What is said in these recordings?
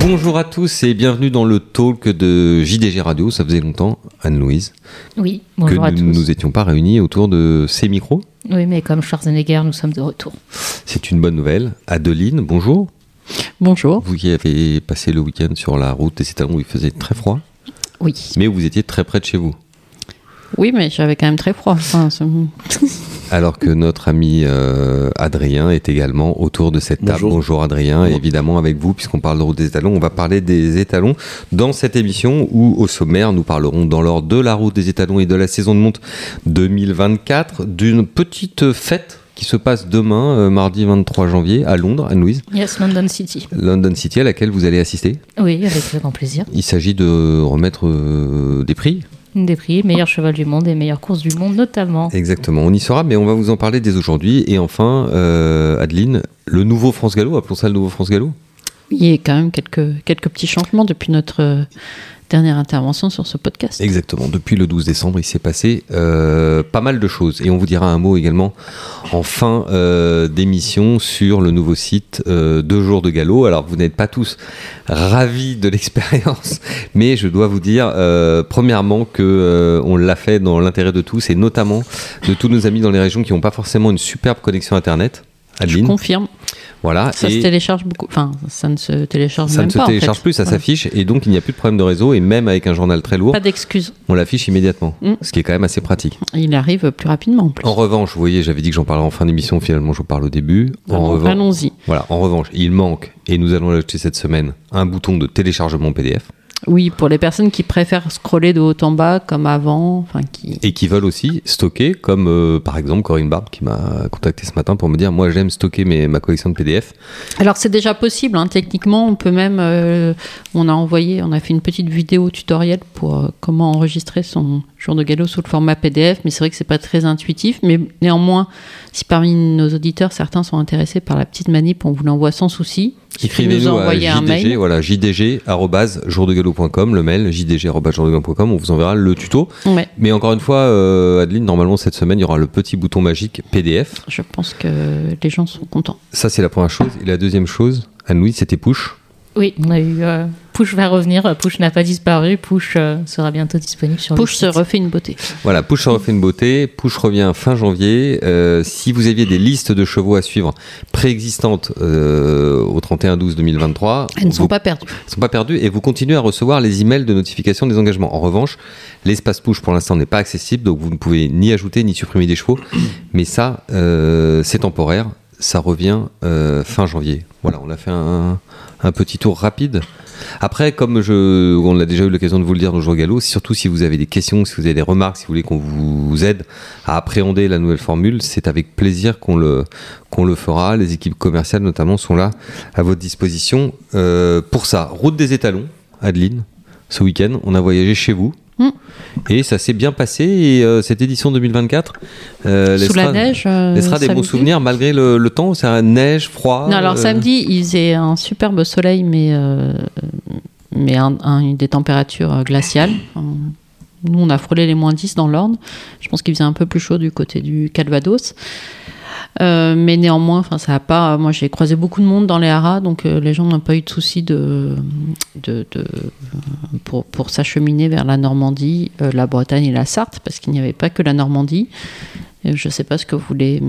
Bonjour à tous et bienvenue dans le talk de JDG Radio. Ça faisait longtemps, Anne-Louise, Oui, que bonjour à nous tous. ne nous étions pas réunis autour de ces micros. Oui, mais comme Schwarzenegger, nous sommes de retour. C'est une bonne nouvelle. Adeline, bonjour. Bonjour. Vous qui avez passé le week-end sur la route des étalons où il faisait très froid, Oui. mais vous étiez très près de chez vous. Oui, mais j'avais quand même très froid. Enfin, Alors que notre ami euh, Adrien est également autour de cette table. Bonjour. Bonjour Adrien, et évidemment avec vous, puisqu'on parle de route des étalons, on va parler des étalons dans cette émission où, au sommaire, nous parlerons dans l'ordre de la route des étalons et de la saison de monte 2024, d'une petite fête qui se passe demain, euh, mardi 23 janvier, à Londres, Anne-Louise, Yes, London City. London City, à laquelle vous allez assister. Oui, avec grand plaisir. Il s'agit de remettre euh, des prix des prix, meilleur cheval du monde et meilleure course du monde notamment. Exactement, on y sera, mais on va vous en parler dès aujourd'hui. Et enfin, euh, Adeline, le nouveau France Gallo, appelons ça le nouveau France Gallo il y a quand même quelques, quelques petits changements depuis notre euh, dernière intervention sur ce podcast. Exactement, depuis le 12 décembre, il s'est passé euh, pas mal de choses. Et on vous dira un mot également en fin euh, d'émission sur le nouveau site euh, Deux jours de galop. Alors, vous n'êtes pas tous ravis de l'expérience, mais je dois vous dire, premièrement, que on l'a fait dans l'intérêt de tous, et notamment de tous nos amis dans les régions qui n'ont pas forcément une superbe connexion Internet. Je Adeline, confirme. Voilà. Ça et- se télécharge beaucoup. Enfin, ça ne se télécharge Ça même ne se pas. en télécharge fait. plus, ça Ouais. s'affiche et donc il n'y a plus de problème de réseau et même avec un journal très lourd, Pas d'excuses. on l'affiche immédiatement, Mm. ce qui est quand même assez pratique. Il arrive plus rapidement en plus. En revanche, vous voyez, j'avais dit que j'en parlerais en fin d'émission, finalement je vous parle au début. En Alors, revanche, Allons-y. voilà, en revanche, il manque et nous allons l'ajouter cette semaine un bouton de téléchargement PDF Oui, pour les personnes qui préfèrent scroller de haut en bas comme avant, qui. et qui veulent aussi stocker, comme euh, par exemple Corinne Barbe qui m'a contacté ce matin pour me dire moi j'aime stocker mes, ma collection de PDF. Alors c'est déjà possible, hein. techniquement, on peut même, euh, on a envoyé, on a fait une petite vidéo tutoriel pour euh, comment enregistrer son jour de galop sous le format PDF, mais c'est vrai que c'est pas très intuitif, mais néanmoins, si parmi nos auditeurs certains sont intéressés par la petite manip, on vous l'envoie sans souci. Écrivez-nous à envoyer un jdg, mail. voilà, jdg@jourdegalop.com, le mail jdg@jourdegalop.com, on vous enverra le tuto. Ouais, Mais encore une fois, euh, Adeline, normalement cette semaine, il y aura le petit bouton magique PDF. je pense que les gens sont contents. Ça, c'est la première chose. Et la deuxième chose, Anne-Louise, c'était push. Oui, on a eu euh, Push va revenir, Push n'a pas disparu, Push euh, sera bientôt disponible sur Push se le site. refait une beauté. Voilà, push se refait une beauté. Push revient fin janvier. Euh, si vous aviez des listes de chevaux à suivre préexistantes euh, au 31-12-2023, Elles ne sont vous- pas perdues. elles sont pas perdues et vous continuez à recevoir les emails de notification des engagements. En revanche, l'espace push pour l'instant n'est pas accessible, donc vous ne pouvez ni ajouter ni supprimer des chevaux. Mais ça, euh, c'est temporaire. Ça revient euh, fin janvier. Voilà, on a fait un, un petit tour rapide. Après, comme on a déjà eu l'occasion de vous le dire dans le jour surtout si vous avez des questions, si vous avez des remarques, si vous voulez qu'on vous aide à appréhender la nouvelle formule, c'est avec plaisir qu'on le, qu'on le fera. Les équipes commerciales notamment sont là à votre disposition euh, pour ça. Route des étalons, Adeline, ce week-end, on a voyagé chez vous. Mm. Et ça s'est bien passé. Et euh, cette édition 2024 euh, Sous laissera, la neige. euh, laissera des bons souvenirs malgré le, le temps. C'est neige, froid. Non, alors euh, samedi, il faisait un superbe soleil, mais, mais un- un- des températures glaciales. Nous, on a frôlé les moins 10 dans l'Orne. Je pense qu'il faisait un peu plus chaud du côté du Calvados. Euh, mais néanmoins, enfin, ça pas. Moi, j'ai croisé beaucoup de monde dans les haras, donc euh, les gens n'ont pas eu de soucis de, pour s'acheminer vers la Normandie, euh, la Bretagne et la Sarthe, parce qu'il n'y avait pas que la Normandie. Euh, Je ne sais pas ce que vous voulez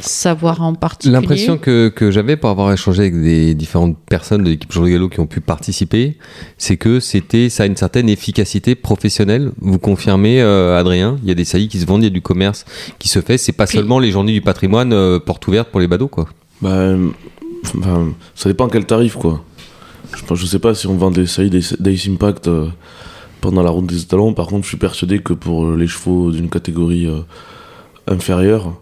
savoir en particulier. L'impression que, que j'avais pour avoir échangé avec des différentes personnes de l'équipe Jour de Gallo qui ont pu participer, c'est que c'était ça a une certaine efficacité professionnelle. Vous confirmez, euh, Adrien Il y a des saillies qui se vendent, il y a du commerce qui se fait. C'est pas Puis- seulement les journées du patrimoine euh, porte ouverte pour les badauds, quoi. Bah, euh, enfin, ça dépend quel tarif, quoi. Je, je sais pas si on vend des saillies d'Ace d'Ace Impact euh, pendant la route des étalons. Par contre, je suis persuadé que pour les chevaux d'une catégorie inférieure,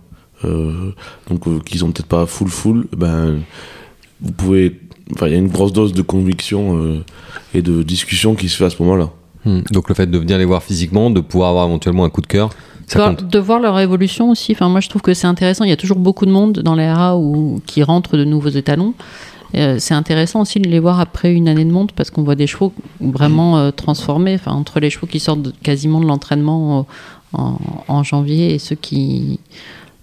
euh, donc euh, qu'ils ont peut-être pas full full, ben, vous pouvez. Enfin, il y a une grosse dose de conviction euh, et de discussion qui se fait à ce moment-là. Hmm. Donc le fait de venir les voir physiquement, de pouvoir avoir éventuellement un coup de cœur, ça Voir- compte. de voir leur évolution aussi. Enfin, moi, je trouve que c'est intéressant. Il y a toujours beaucoup de monde dans les où, qui rentrent de nouveaux étalons. Euh, c'est intéressant aussi de les voir après une année de monte parce qu'on voit des chevaux vraiment euh, transformés, enfin, entre les chevaux qui sortent de- quasiment de l'entraînement euh, en, en janvier et ceux qui.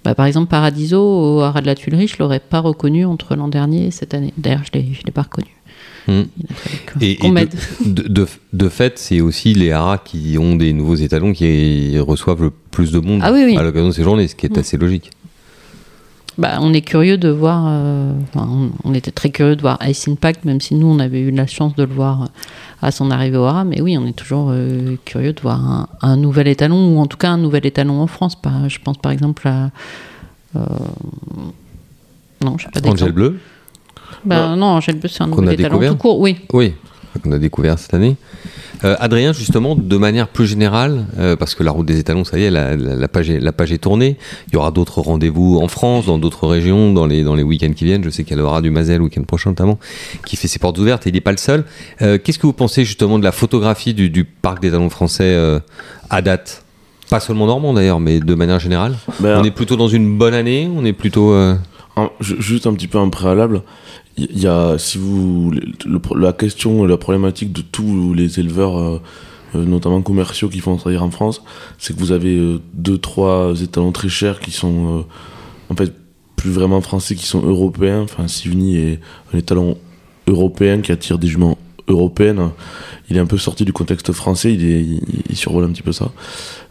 bah, par exemple, Paradiso au Haras de la Tuilerie, je l'aurais pas reconnu entre l'an dernier et cette année. D'ailleurs, je ne l'ai pas reconnu. Hmm. Et, de, de, de- fait, c'est aussi les haras qui ont des nouveaux étalons qui reçoivent le plus de monde Ah oui, oui. à l'occasion de ces journées, ce qui est Mm. assez logique. Bah, on est curieux de voir. euh, enfin, on, on était très curieux de voir Ice Impact, même si nous on avait eu la chance de le voir euh, à son arrivée au Hara. Mais oui, on est toujours euh, curieux de voir un, un nouvel étalon, ou en tout cas un nouvel étalon en France. Par- je pense par exemple à. euh, non, je sais pas d'exemple. Bleu, Bah, non, Angel Bleu, c'est un nouvel étalon tout court, oui. oui, qu'on a découvert cette année. Euh, Adrien, justement, de manière plus générale, euh, parce que la route des étalons, ça y est, la, la- la page, est, la page est tournée. Il y aura d'autres rendez-vous en France, dans d'autres régions, dans les, dans les week-ends qui viennent. Je sais qu'il y aura du Mazel le week-end prochain notamment, qui fait ses portes ouvertes et il n'est pas le seul. Euh, Qu'est-ce que vous pensez justement de la photographie du, du parc des talons français à date? Pas seulement normand d'ailleurs, mais de manière générale. Ben, On est plutôt dans une bonne année, on est plutôt... juste un petit peu en préalable, il y a, si vous, la question, la problématique de tous les éleveurs, euh, euh, notamment commerciaux qui font travailler en France, c'est que vous avez euh, deux, trois étalons très chers qui sont, en fait, plus vraiment français, qui sont européens. Enfin, Sivni est un étalon européen qui attire des juments européennes. Il est un peu sorti du contexte français, il, est, il survole un petit peu ça.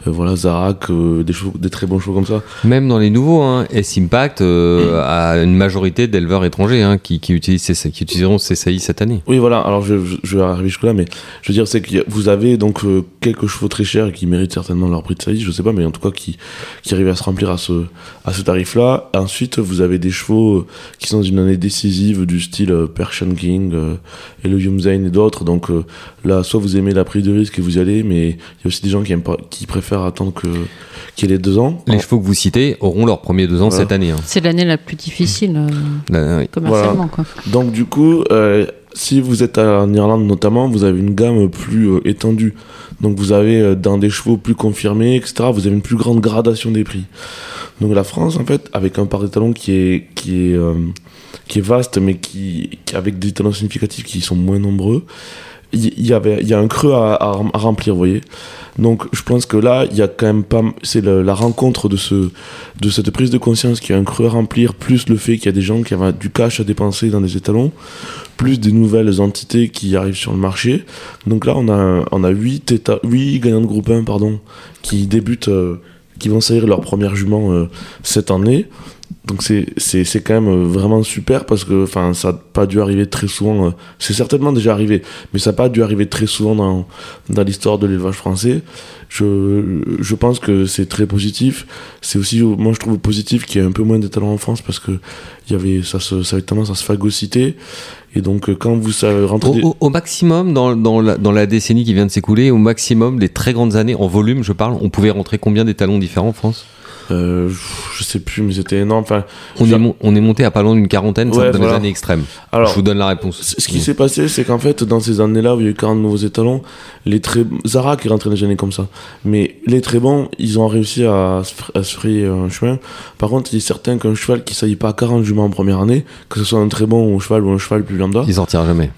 Euh, voilà, Zarak, euh, des, des très bons chevaux comme ça. Même dans les nouveaux, hein, S-Impact euh, a une majorité d'éleveurs étrangers hein, qui, qui, utilisent ces- qui utiliseront ces CI cette année. Oui, voilà, alors je, je, je vais arriver jusque-là, mais je veux dire, c'est que vous avez donc quelques chevaux très chers qui méritent certainement leur prix de saillie, je sais pas, mais en tout cas qui, qui arrivent à se remplir à ce, à ce tarif-là. Ensuite, vous avez des chevaux qui sont dans une année décisive du style Persian King euh, et le Yumzain et d'autres. Donc euh, là, soit vous aimez la prise de risque et vous y allez, mais il y a aussi des gens qui, aiment pas, qui préfèrent attendre que, qu'il y ait les deux ans. Les chevaux que vous citez auront leurs premiers deux ans Voilà. cette année. hein. C'est l'année la plus difficile euh, Là, oui. commercialement. Quoi. Donc du coup, euh, si vous êtes en Irlande notamment, vous avez une gamme plus euh, étendue. Donc vous avez euh, dans des chevaux plus confirmés, etc. Vous avez une plus grande gradation des prix. Donc la France, en fait, avec un parc d'étalons qui est qui est euh, qui est vaste, mais qui, qui- avec des talents significatifs qui sont moins nombreux, il y, avait il y a un creux à, à- remplir, vous voyez. Donc je pense que là, il y a quand même pas, c'est la rencontre de ce de cette prise de conscience qu'il y a un creux à remplir, plus le fait qu'il y a des gens qui avaient du cash à dépenser dans des étalons, plus des nouvelles entités qui arrivent sur le marché. Donc là, on a, on a 8, éta- huit gagnants de groupe 1 pardon, qui débutent, euh, qui vont salir leur première jument euh, cette année. Donc c'est quand même euh, vraiment super parce que ça n'a pas dû arriver très souvent euh, c'est certainement déjà arrivé mais ça n'a pas dû arriver très souvent dans dans l'histoire de l'élevage français. Je je pense que c'est très positif. C'est aussi moi je trouve positif qu'il y ait un peu moins d'étalons en France parce que y avait ça se, ça avait tendance à se phagocyter. Et donc euh, quand vous ça rentre Au, des- maximum, dans, dans, la, décennie qui vient de s'écouler, au maximum, les très grandes années, en volume, je parle, on pouvait rentrer combien d'étalons différents en France? Euh, je sais plus mais c'était énorme enfin on est, mon- on est monté à pas loin d'une quarantaine, ça Ouais, donne voilà. des années extrêmes. alors je vous donne la réponse. Ce qui s'est passé, c'est qu'en fait, dans ces années-là où il y a eu 40 nouveaux étalons, les très... Zara qui est rentré dans les années comme ça. Mais les très bons, ils ont réussi à se, fr- à se frayer un chemin. Par contre, il est certain qu'un cheval qui ne pas à 40 juments en première année, que ce soit un très bon ou cheval ou un cheval plus lambda, Ils sortiront jamais.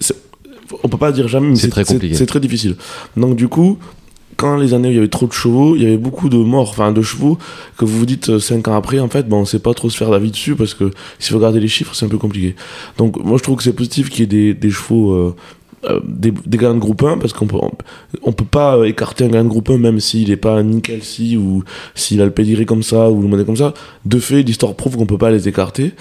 on peut pas dire jamais, mais C'est très compliqué. C'est très difficile. Donc du coup, quand les années où il y avait trop de chevaux, il y avait beaucoup de morts, enfin de chevaux, que vous vous dites 5 ans après, en fait, bon, on sait pas trop se faire d'avis dessus parce que si vous regardez les chiffres, c'est un peu compliqué. Donc moi, je trouve que c'est positif qu'il y ait des, des chevaux. euh, euh, des, des gars de groupe 1 parce qu'on peut on, peut pas euh, écarter un gars de groupe 1 même s'il est pas nickel si ou s'il a le pedigree comme ça ou le modèle comme ça. De fait l'histoire prouve qu'on peut pas les écarter.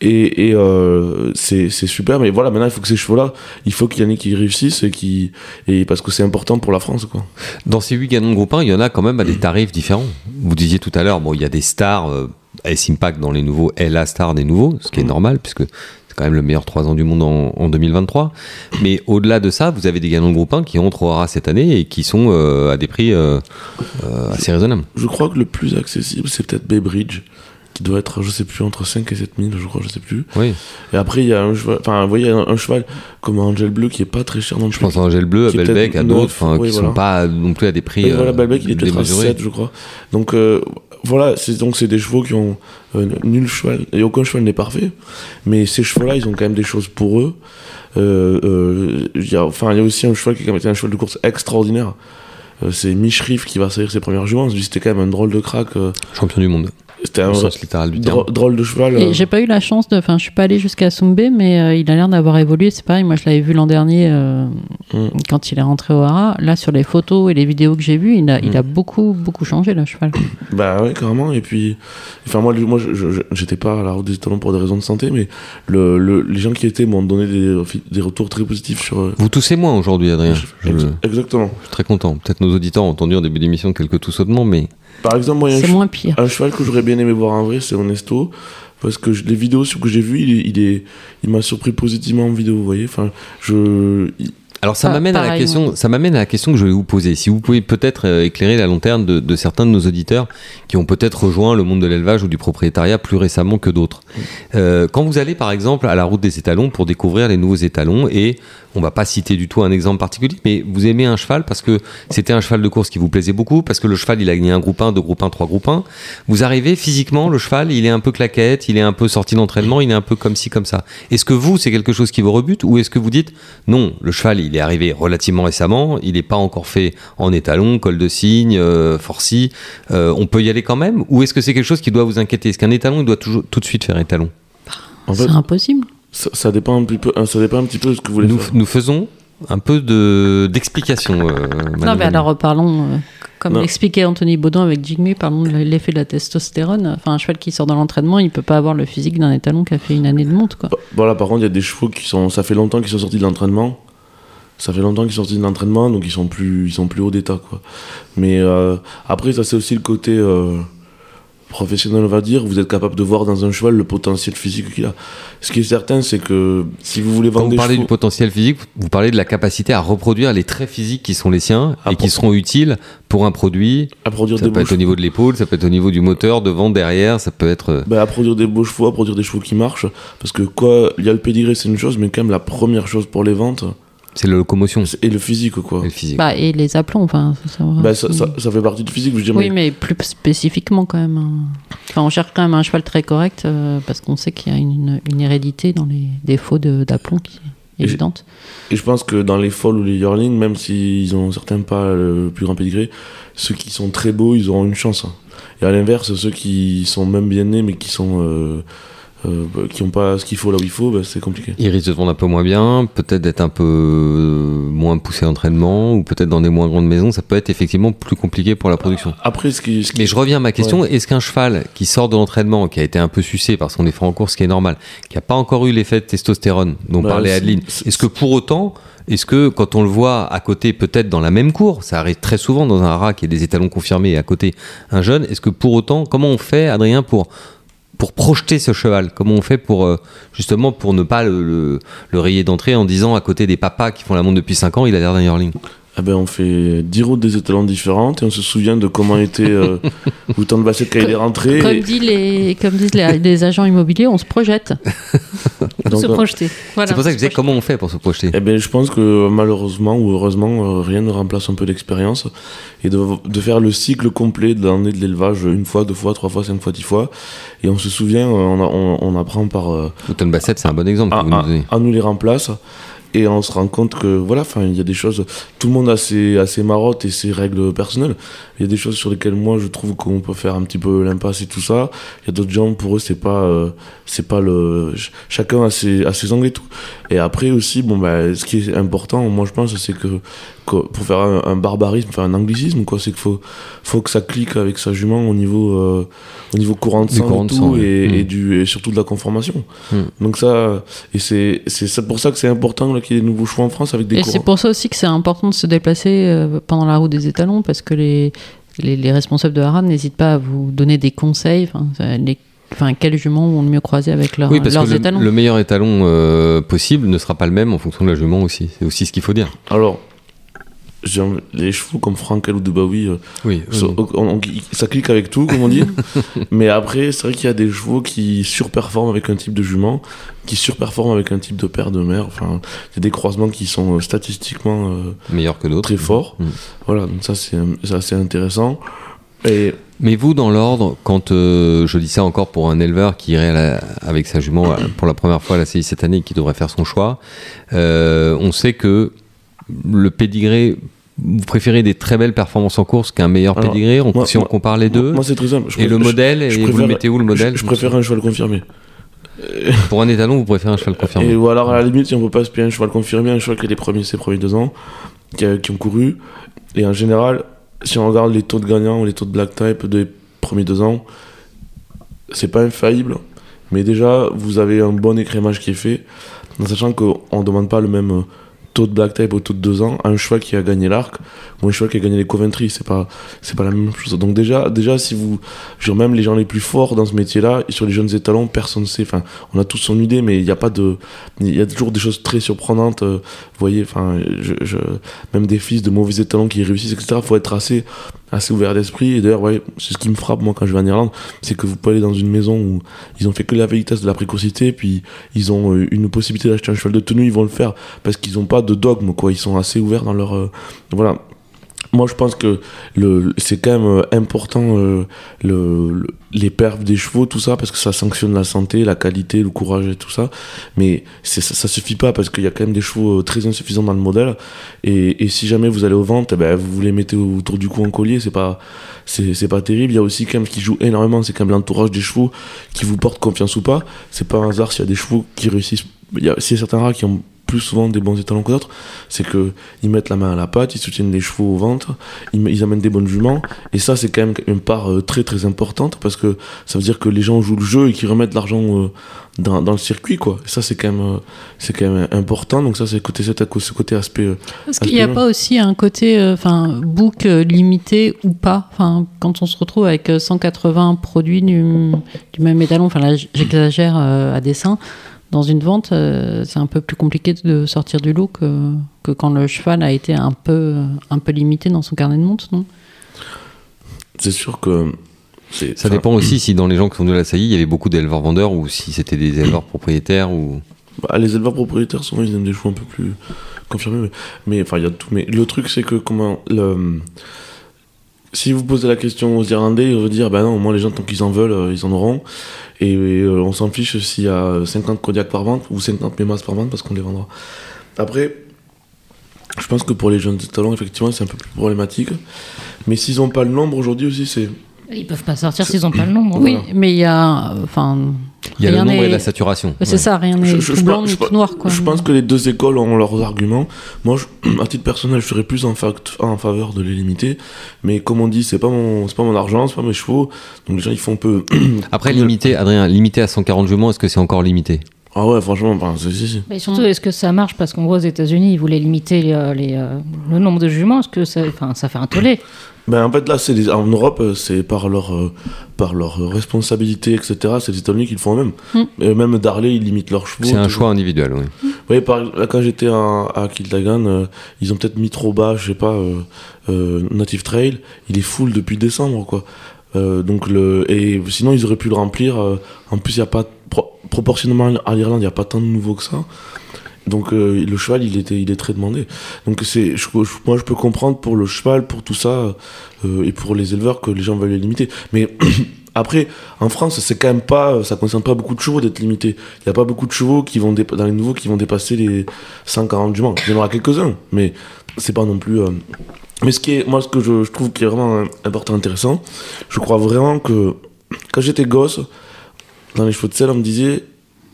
Et, et euh, c'est super mais voilà maintenant il faut que ces chevaux là il faut qu'il y en ait qui réussissent et qui et parce que c'est important pour la France quoi. Dans ces 8 gagnants de groupe 1, il y en a quand même à des tarifs différents. Vous disiez tout à l'heure, bon, il y a des stars, euh, S-Impact dans les nouveaux, est la star des nouveaux, ce qui est normal, puisque quand même le meilleur 3 ans du monde en, en 2023. Mais au-delà de ça, vous avez des gagnants de groupe 1 qui entrent au cette année et qui sont euh, à des prix euh, euh, assez raisonnables. je crois que le plus accessible c'est peut-être Baybridge qui doit être je sais plus entre 5 et 7 000 je crois je sais plus Oui, et après il y a un cheval enfin vous voyez un, un cheval comme Angel Bleu qui est pas très cher non je plus pense à Angel Bleu, à Belbec, à d'autres, oui, qui voilà. sont pas non plus à des prix Et voilà, Balbec, il est peut-être à démesurés. 7, je crois. Donc, voilà, c'est donc c'est des chevaux qui ont euh, nul cheval et aucun cheval n'est parfait, mais ces chevaux-là, ils ont quand même des choses pour eux. Euh, euh, a, enfin, il y a aussi un cheval qui été un cheval de course extraordinaire. Euh, c'est Mishrif qui va salir ses premières. Lui, C'était quand même un drôle de crack. euh, Champion du monde, C'était un au sens littéral du terme. dro- drôle de cheval. Euh, j'ai pas eu la chance de. Enfin, je suis pas allée jusqu'à Soumbé, mais euh, il a l'air d'avoir évolué. C'est pareil, moi je l'avais vu l'an dernier euh, Mm. quand il est rentré au Hara. Là, sur les photos et les vidéos que j'ai vues, il a, il Mm. a beaucoup, beaucoup changé le cheval. Bah ouais, carrément. Et puis, enfin, moi, moi j'étais pas à la route des étalons pour des raisons de santé, mais le, le- les gens qui étaient m'ont donné des, des retours très positifs sur. Vous toussez moins aujourd'hui, Adrien. Je, je suis Exactement. très content. Peut-être nos auditeurs ont entendu en début d'émission quelques toussotements, mais Par exemple, moi, il y a un C'est che- moins pire. Un cheval que j'aurais bien aimé voir en vrai, c'est Honesto. Parce que les vidéos que j'ai vues, il, est- il, m'a surpris positivement en vidéo, vous voyez. Enfin, je, Alors ça Ah, m'amène à la question, ça m'amène à la question que je vais vous poser. Si vous pouvez peut-être euh, éclairer la lanterne de, de certains de nos auditeurs qui ont peut-être rejoint le monde de l'élevage ou du propriétariat plus récemment que d'autres. Euh, quand vous allez par exemple à la route des étalons pour découvrir les nouveaux étalons et on va pas citer du tout un exemple particulier, mais vous aimez un cheval parce que c'était un cheval de course qui vous plaisait beaucoup, parce que le cheval il a gagné un groupe 1, deux groupes 1, trois groupes 1. Vous arrivez physiquement, le cheval il est un peu claquette, il est un peu sorti d'entraînement, il est un peu comme ci comme ça. Est-ce que vous c'est quelque chose qui vous rebute ou est-ce que vous dites non, le cheval il est arrivé relativement récemment, il n'est pas encore fait en étalon, col de cygne, euh, forci, euh, on peut y aller quand même ou est-ce que c'est quelque chose qui doit vous inquiéter? Est-ce qu'un étalon il doit toujours tout de suite faire étalon? En fait, C'est impossible. ça, ça dépend un petit peu, hein, ça dépend un petit peu de ce que vous voulez nous, faire. nous faisons un peu de d'explication. euh, Non, mais alors parlons, euh, comme Non. l'expliquait Anthony Baudin avec Jigme, parlons de l'effet de la testostérone. Enfin, un cheval qui sort de l'entraînement, il peut pas avoir le physique d'un étalon qui a fait une année de monte, quoi. Bah, Voilà, par contre, il y a des chevaux qui sont. Ça fait longtemps qu'ils sont sortis de l'entraînement. Ça fait longtemps qu'ils sont sortis de l'entraînement, donc ils sont plus, ils sont plus haut d'état, quoi. Mais euh, après, ça c'est aussi le côté euh, professionnel, on va dire. Vous êtes capable de voir dans un cheval le potentiel physique qu'il a. Ce qui est certain, c'est que si vous voulez Quand vendre vous des parlez chevaux, du potentiel physique, vous parlez de la capacité à reproduire les traits physiques qui sont les siens et qui seront utiles pour un produit. à produire Ça des peut être au niveau de l'épaule, ça peut être au niveau du moteur, devant, derrière, ça peut être. euh, Ben, à produire des beaux chevaux, à produire des chevaux qui marchent. Parce que quoi, il y a le pédigré, c'est une chose, mais quand même la première chose pour les ventes, C'est la locomotion et le physique, quoi. et le physique. Bah, et les aplombs, enfin, ça, ça, ça, ça, ça fait partie du physique, je dire. Oui, mais- plus spécifiquement quand même. hein. Enfin, on cherche quand même un cheval très correct euh, parce qu'on sait qu'il y a une, une hérédité dans les défauts de- d'aplomb qui est Et évidente. Et je pense que dans les folles ou les yearlings, même s'ils ont certains pas le plus grand pédigré, ceux qui sont très beaux, ils auront une chance. hein. Et à l'inverse, ceux qui sont même bien nés, mais qui sont euh, euh, qui ont pas ce qu'il faut là où il faut, bah, c'est compliqué. Ils risquent de se vendre un peu moins bien, peut-être d'être un peu euh, moins poussé d'entraînement, ou peut-être dans des moins grandes maisons, ça peut être effectivement plus compliqué pour la production. Après, ce qui, ce qui- Mais je reviens à ma question, est-ce qu'un cheval qui sort de l'entraînement, qui a été un peu sucé par son effet en course, ce qui est normal, qui n'a pas encore eu l'effet de testostérone dont Bah, parlait Adeline, est-ce que pour autant, est-ce que quand on le voit à côté, peut-être dans la même cour, ça arrive très souvent dans un rat qui a des étalons confirmés et à côté un jeune, est-ce que pour autant, comment on fait, Adrien, pour pour projeter ce cheval. Comment on fait pour euh, justement pour ne pas le, le, rayer d'entrée en disant à côté des papas qui font la montre depuis 5 ans, il a l'air d'un yearling? Eh ben, on fait 10 routes des étalons différentes et on se souvient de comment était euh, le temps de bassette quand il est rentré. Comme, Et dit les, comme disent les, les agents immobiliers, on se projette. donc, se projeter. Voilà, C'est pour ça que je disais comment on fait pour se projeter? Eh ben, je pense que malheureusement ou heureusement, euh, rien ne remplace un peu d'expérience. Et de, de faire le cycle complet de l'année de l'élevage une fois, deux fois, trois fois, cinq fois, dix fois. Et on se souvient, euh, on, a- on, on apprend par. euh, Houghton Bassett, c'est un bon exemple à, que vous nous à- donnez. à nous les remplace. Et on se rend compte que voilà, enfin, il y a des choses. Tout le monde a ses, a ses marottes et ses règles personnelles. Il y a des choses sur lesquelles moi je trouve qu'on peut faire un petit peu l'impasse et tout ça. Il y a d'autres gens pour eux c'est pas, euh, c'est pas le. ch- Chacun a ses, a ses angles et tout. Et après aussi, bon bah, ce qui est important, moi je pense, c'est que pour faire un, un barbarisme, faire un anglicisme, quoi, c'est qu'il faut, faut que ça clique avec sa jument au niveau, euh, au niveau courant de sang courant et de tout, sang, oui. et, et du, et surtout de la conformation. Mm. Donc ça, et c'est c'est pour ça que c'est important qu'il y ait des nouveaux chevaux en France avec des Et c'est pour ça aussi que c'est important de se déplacer euh, pendant la route des étalons parce que les, les, les responsables de Harad n'hésitent pas à vous donner des conseils. Les- enfin, quels juments vont le mieux croiser avec leur- Oui, parce leurs que le, étalons. le meilleur étalon euh, possible ne sera pas le même en fonction de la jument aussi. C'est aussi ce qu'il faut dire. Alors, les chevaux comme Frankel ou Dubaoui, euh, Oui. so- on- on- ça clique avec tout, comme on dit. Mais après, c'est vrai qu'il y a des chevaux qui surperforment avec un type de jument, qui surperforment avec un type de père de mère. Enfin, il y a des croisements qui sont euh, statistiquement euh, meilleur que d'autres. très forts. Mm. Voilà, donc ça c'est assez intéressant. Et Mais vous, dans l'ordre, quand euh, je dis ça encore pour un éleveur qui irait la- avec sa jument pour la première fois à la CI cette année et qui devrait faire son choix, euh, on sait que le pédigré, vous préférez des très belles performances en course qu'un meilleur Alors, pédigré on- moi- Si on compare les deux, Moi, c'est très simple. Je et le modèle, je et vous le mettez où le modèle Je, préfère un cheval confirmé. Pour un étalon, vous préférez un cheval confirmé Et ou alors, à la limite, si on peut pas se payer un cheval confirmé, un cheval qui a les premiers, ses premiers deux ans, qui, a- qui ont couru. Et en général, si on regarde les taux de gagnants ou les taux de black type des premiers deux ans, c'est pas infaillible. Mais déjà, vous avez un bon écrémage qui est fait, en sachant qu'on ne demande pas le même taux de black type au taux de deux ans à un cheval qui a gagné l'arc ou un cheval qui a gagné les Coventry. C'est pas, c'est pas la même chose. Donc, déjà, déjà si vous. dire, même les gens les plus forts dans ce métier-là, sur les jeunes étalons, personne ne sait. Enfin, on a tous son idée, mais il n'y a pas de. Il y a toujours des choses très surprenantes. euh, vous voyez, enfin, je- même des fils de mauvais étalons qui réussissent, etc. faut être assez, assez ouvert d'esprit. Et d'ailleurs, ouais, c'est ce qui me frappe, moi, quand je vais en Irlande, c'est que vous pouvez aller dans une maison où ils ont fait que la vitesse de la précocité, puis ils ont euh, une possibilité d'acheter un cheval de tenue, ils vont le faire parce qu'ils n'ont pas de dogme, quoi. Ils sont assez ouverts dans leur. euh, voilà. Moi, je pense que le, c'est quand même euh, important euh, le, le- les perfs des chevaux, tout ça, parce que ça sanctionne la santé, la qualité, le courage et tout ça. Mais c'est, ça, ça suffit pas parce qu'il y a quand même des chevaux euh, très insuffisants dans le modèle. Et, et si jamais vous allez aux ventes, eh ben, vous les mettez autour du cou en collier, c'est pas, c'est, c'est pas terrible. Il y a aussi quand même ce qui joue énormément, c'est quand même l'entourage des chevaux qui vous portent confiance ou pas. C'est pas un hasard s'il y a des chevaux qui réussissent. Il s'il y a certains rats qui ont plus souvent des bons étalons que d'autres, c'est que ils mettent la main à la pâte, ils soutiennent les chevaux au ventre, ils, amènent des bonnes juments, et ça c'est quand même une part euh, très très importante parce que ça veut dire que les gens jouent le jeu et qu'ils remettent l'argent euh, dans, dans le circuit quoi. Et ça c'est quand même euh, c'est quand même important, donc ça c'est côté cet- ce côté aspect. Est-ce qu'il n'y a pas aussi un côté, enfin, book limité ou pas? Enfin, quand on se retrouve avec euh, 180 produits du, du même étalon, enfin là, j'exagère à dessein. Dans une vente, euh, c'est un peu plus compliqué de sortir du lot que, que quand le cheval a été un peu, un peu limité dans son carnet de monte, non? C'est sûr que c'est Ça dépend aussi si dans les gens qui sont de la saillie, il y avait beaucoup d'éleveurs vendeurs ou si c'était des éleveurs propriétaires ou. Bah, les éleveurs propriétaires, souvent, ils aiment des chevaux un peu plus confirmés. Mais, mais, enfin, il y a tout. Mais le truc, c'est que comment. Le, si vous posez la question aux Irlandais, ils vont dire bah non, moi, les gens, tant qu'ils en veulent, euh, ils en auront. Et, euh, on s'en fiche s'il y a 50 Kodiak par vente ou 50 Mémas par vente parce qu'on les vendra. Après, je pense que pour les jeunes talents, effectivement, c'est un peu plus problématique. Mais s'ils n'ont pas le nombre aujourd'hui aussi, c'est. Ils peuvent pas sortir s'ils ont pas le nombre. Oui, mais il y a, enfin, Il y a Rien le nombre et la saturation. c'est Ouais. ça, rien n'est blanc ni noir, quoi. Je pense que les deux écoles ont leurs arguments. Moi, je- à titre personnel, je serais plus en, fact- en faveur de les limiter. Mais comme on dit, c'est pas mon, c'est pas mon argent, c'est pas mes chevaux. Donc les gens, ils font un peu. Après, limité, Adrien, limité à 140 juments, est-ce que c'est encore limité? Ah ouais, franchement, ben, c'est- si, si. Mais surtout, est-ce que ça marche? Parce qu'en gros, aux États-Unis, ils voulaient limiter les, euh, les, euh, le nombre de juments. Est-ce que ça, enfin, ça fait un tollé? Ben, en fait, là, c'est en Europe, euh, c'est par leur, euh, par leur responsabilité, etc. C'est les États-Unis qui le font eux-mêmes. Mm. Et même Darley, ils limitent leurs chevaux. C'est un choix individuel, oui. Vous voyez, par, là, quand j'étais en- à Kildagan, euh, ils ont peut-être mis trop bas, je sais pas, euh, euh, Native Trail, il est full depuis décembre, quoi. Euh, donc le, et sinon, ils auraient pu le remplir. euh, en plus, il y a pas, pro- proportionnellement à l'Irlande, il n'y a pas tant de nouveaux que ça. Donc euh, le cheval, il, était, il est très demandé. Donc c'est, je- moi, je peux comprendre pour le cheval, pour tout ça, euh, et pour les éleveurs que les gens veulent les limiter. Mais après, en France, c'est quand même pas, ça concerne pas beaucoup de chevaux d'être limité. Il y a pas beaucoup de chevaux qui vont dans les nouveaux qui vont dépasser les 140 juments. Il y en aura quelques-uns, mais c'est pas non plus. euh, Mais ce qui est, moi, ce que je, je trouve qui est vraiment euh, important, intéressant, je crois vraiment que quand j'étais gosse, dans les chevaux de sel, on me disait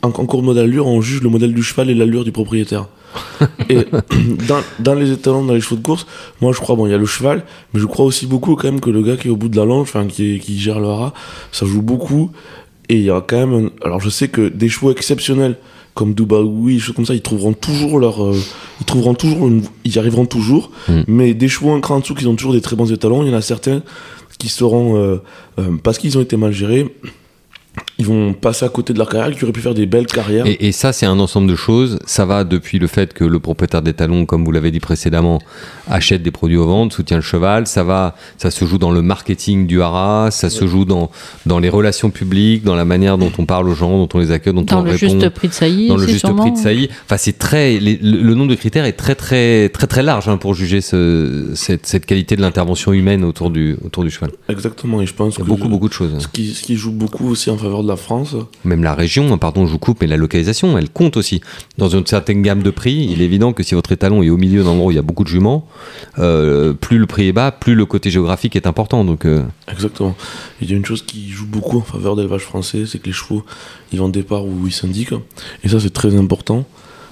en concours de modèle allure, on juge le modèle du cheval et l'allure du propriétaire. et dans, dans les étalons, dans les chevaux de course, moi je crois, bon, il y a le cheval, mais je crois aussi beaucoup quand même que le gars qui est au bout de la longe, enfin qui gère le haras, ça joue beaucoup. Et il y a quand même. un- Alors je sais que des chevaux exceptionnels comme Dubaoui, des choses comme ça, ils trouveront toujours leur. euh, ils trouveront toujours. une- ils y arriveront toujours. Mm. Mais des chevaux un cran en dessous qui ont toujours des très bons étalons, il y en a certains qui seront. euh, euh, parce qu'ils ont été mal gérés, ils vont passer à côté de leur carrière, qui auraient pu faire des belles carrières. Et, et ça, c'est un ensemble de choses. Ça va depuis le fait que le propriétaire des talons, comme vous l'avez dit précédemment, achète des produits aux ventes, soutient le cheval. Ça va, ça se joue dans le marketing du haras, ça se joue dans, dans les relations publiques, dans la manière dont on parle aux gens, dont on les accueille, dont Dans on le répond. juste prix de saillie, dans le juste sûrement. prix de saillie. Enfin, c'est très, les- le, le nombre de critères est très très très très large hein, pour juger ce, cette, cette qualité de l'intervention humaine autour du autour du cheval. Exactement, et je pense Il y a que beaucoup beaucoup de choses. ce qui, ce qui joue beaucoup aussi en faveur de la France, Même la région, hein, pardon, je vous coupe, mais la localisation, elle compte aussi. Dans une certaine gamme de prix, il est évident que si votre étalon est au milieu d'un endroit où il y a beaucoup de juments, euh, plus le prix est bas, plus le côté géographique est important. Donc, euh, Exactement. Il y a une chose qui joue beaucoup en faveur de l'élevage français, c'est que les chevaux, ils vont au départ où ils syndiquent. Et ça, c'est très important.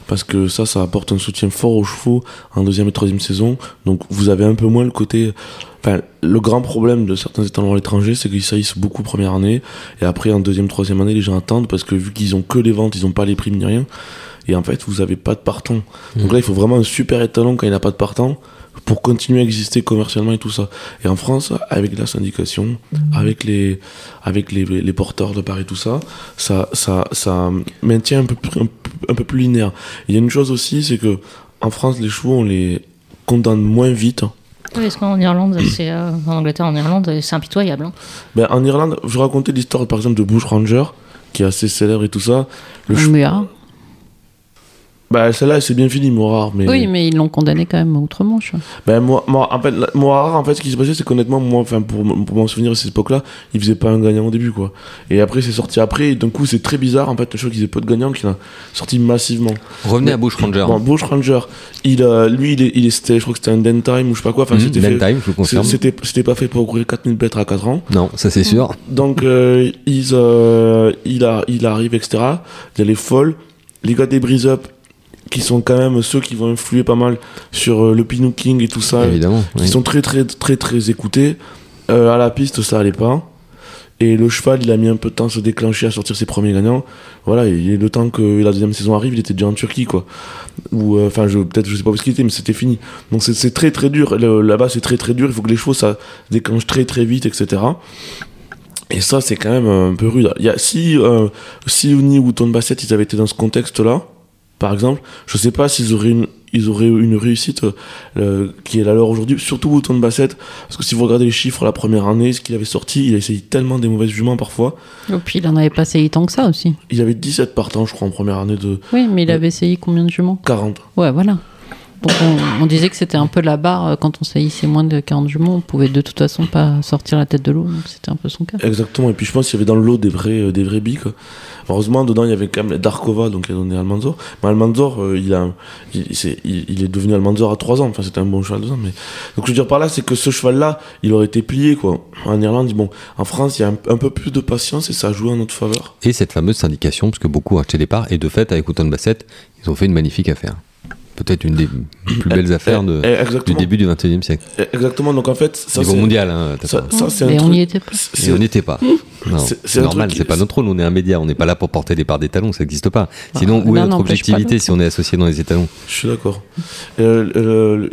Parce que ça, ça apporte un soutien fort aux chevaux en deuxième et troisième saison. Donc vous avez un peu moins le côté... Enfin, le grand problème de certains étalons à l'étranger, c'est qu'ils saillissent beaucoup première année. Et après, en deuxième, troisième année, les gens attendent parce que vu qu'ils ont que les ventes, ils n'ont pas les primes ni rien. Et en fait, vous avez pas de partant. Donc là, il faut vraiment un super étalon quand il n'a pas de partant pour continuer à exister commercialement et tout ça. Et en France, avec la syndication, avec les, avec les, les porteurs de Paris, tout ça, ça, ça, ça maintient un peu, plus- un, peu- un peu plus linéaire. Il y a une chose aussi, c'est que en France, les chevaux, on les condamne moins vite. Oui, parce qu'en Irlande, c'est euh, en Angleterre, en Irlande, c'est impitoyable. hein. Ben, en Irlande, je racontais l'histoire, par exemple, de Bush Ranger, qui est assez célèbre et tout ça. Le. Bah, celle-là, c'est bien fini, Morard. Mais... Oui, mais ils l'ont condamné quand même outre-Manche. Ben, moi, moi, en fait, en ce qui s'est passé, c'est qu'honnêtement, moi, enfin, pour, pour m'en souvenir de cette époque-là, il faisait pas un gagnant au début, quoi. Et après, c'est sorti après, et d'un coup, c'est très bizarre, en fait, le choix qu'ils aient pas de gagnant, qu'il a sorti massivement. revenez Mais- à Bush Ranger. Bon, Bush Ranger, il, euh, lui, il il c'était- je crois que c'était un den time ou je sais pas quoi, enfin, Mhm, c'était fait- time, je vous confirme. C'était, c'était pas fait pour courir 4000 mètres à 4 ans. Non, ça c'est sûr. Donc, euh, euh, il, a, il arrive, etc. Il y a les folles, les gars des Breeze Up, qui sont quand même ceux qui vont influer pas mal sur euh, le Pinooking et tout ça, Évidemment. qui oui. sont très, très, très, très écoutés. Euh, à la piste, ça allait pas. Et le cheval, il a mis un peu de temps à se déclencher, à sortir ses premiers gagnants. Voilà, et le temps que la deuxième saison arrive, il était déjà en Turquie, quoi. Ou, euh, enfin, je, peut-être, je sais pas où il était, mais c'était fini. Donc c'est, c'est très, très dur. Là-bas, c'est très, très dur. Il faut que les chevaux, ça déclenche très, très vite, etc. Et ça, c'est quand même un peu rude. Il y a, si, euh, si Uni ou Tone Bassett, ils avaient été dans ce contexte-là, par exemple, je sais pas s'ils auraient une, ils auraient eu une réussite euh, qui est la leur aujourd'hui, surtout Wooton Bassett, parce que si vous regardez les chiffres la première année, ce qu'il avait sorti, il a essayé tellement des mauvaises juments parfois. Et puis il en avait pas essayé tant que ça aussi. Il avait 17 partants, je crois, en première année de Oui, mais il avait essayé combien de juments? 40. Ouais, voilà. Donc on, on disait que c'était un peu la barre euh, quand on saillissait moins de 40 juments, on pouvait de toute façon pas sortir la tête de l'eau, donc c'était un peu son cas. Exactement, et puis je pense qu'il y avait dans le lot des vrais, euh, des vrais bics. Heureusement, dedans, il y avait quand même Darkova, donc il a donné Almanzor. Mais Almanzor, euh, il, a, il, c'est- il, il est devenu Almanzor à 3 ans, enfin c'était un bon cheval de 2 ans. Mais... Donc je veux dire par là, c'est que ce cheval-là, il aurait été plié, quoi. En Irlande, bon, en France, il y a un, un peu plus de patience et ça a joué en notre faveur. Et cette fameuse syndication, parce que beaucoup ont acheté des parts, et de fait, avec Houghton Bassett, ils ont fait une magnifique affaire. Peut-être une des plus belles affaires de- Eh, du début du XXIe siècle. Eh, Exactement, donc en fait, ça Au niveau c'est. mondial, hein, Ça, ça, on n'y était pas. Et on n'y était pas. C'est- normal, c'est qui- pas notre rôle, on est un média, on n'est pas là pour porter des parts d'étalons, ça n'existe pas. Sinon, Ah, où est notre objectivité si on est associé dans les étalons? Je suis d'accord. Euh, euh,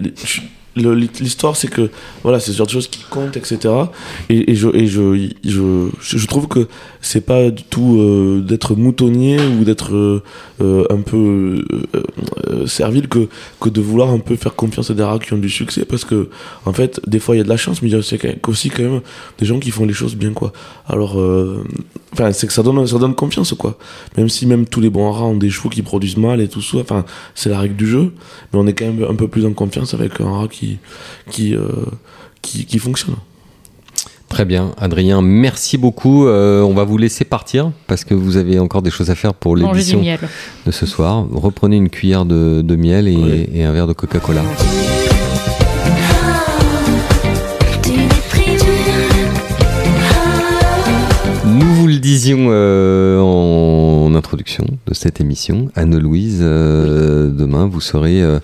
L'histoire, c'est que voilà, c'est ce genre de choses qui comptent, etc. Et, et je, et je, je, je, trouve que c'est pas du tout euh, d'être moutonnier ou d'être euh, euh, un peu euh, euh, servile que, que de vouloir un peu faire confiance à des rats qui ont du succès parce que en fait, des fois il y a de la chance, mais il y a aussi quand même des gens qui font les choses bien, quoi. Alors, euh, enfin, c'est que ça donne, ça donne confiance, quoi. Même si même tous les bons rats ont des chevaux qui produisent mal et tout ça, enfin, c'est la règle du jeu, mais on est quand même un peu plus en confiance avec un rat qui, qui, euh, qui, qui fonctionne. Très bien, Adrien, merci beaucoup. Euh, on va vous laisser partir parce que vous avez encore des choses à faire pour l'édition de ce soir. Reprenez une cuillère de, de miel et un verre de Coca-Cola. Disions euh, en l'introduction de cette émission. Anne-Louise, euh, demain, vous serez euh,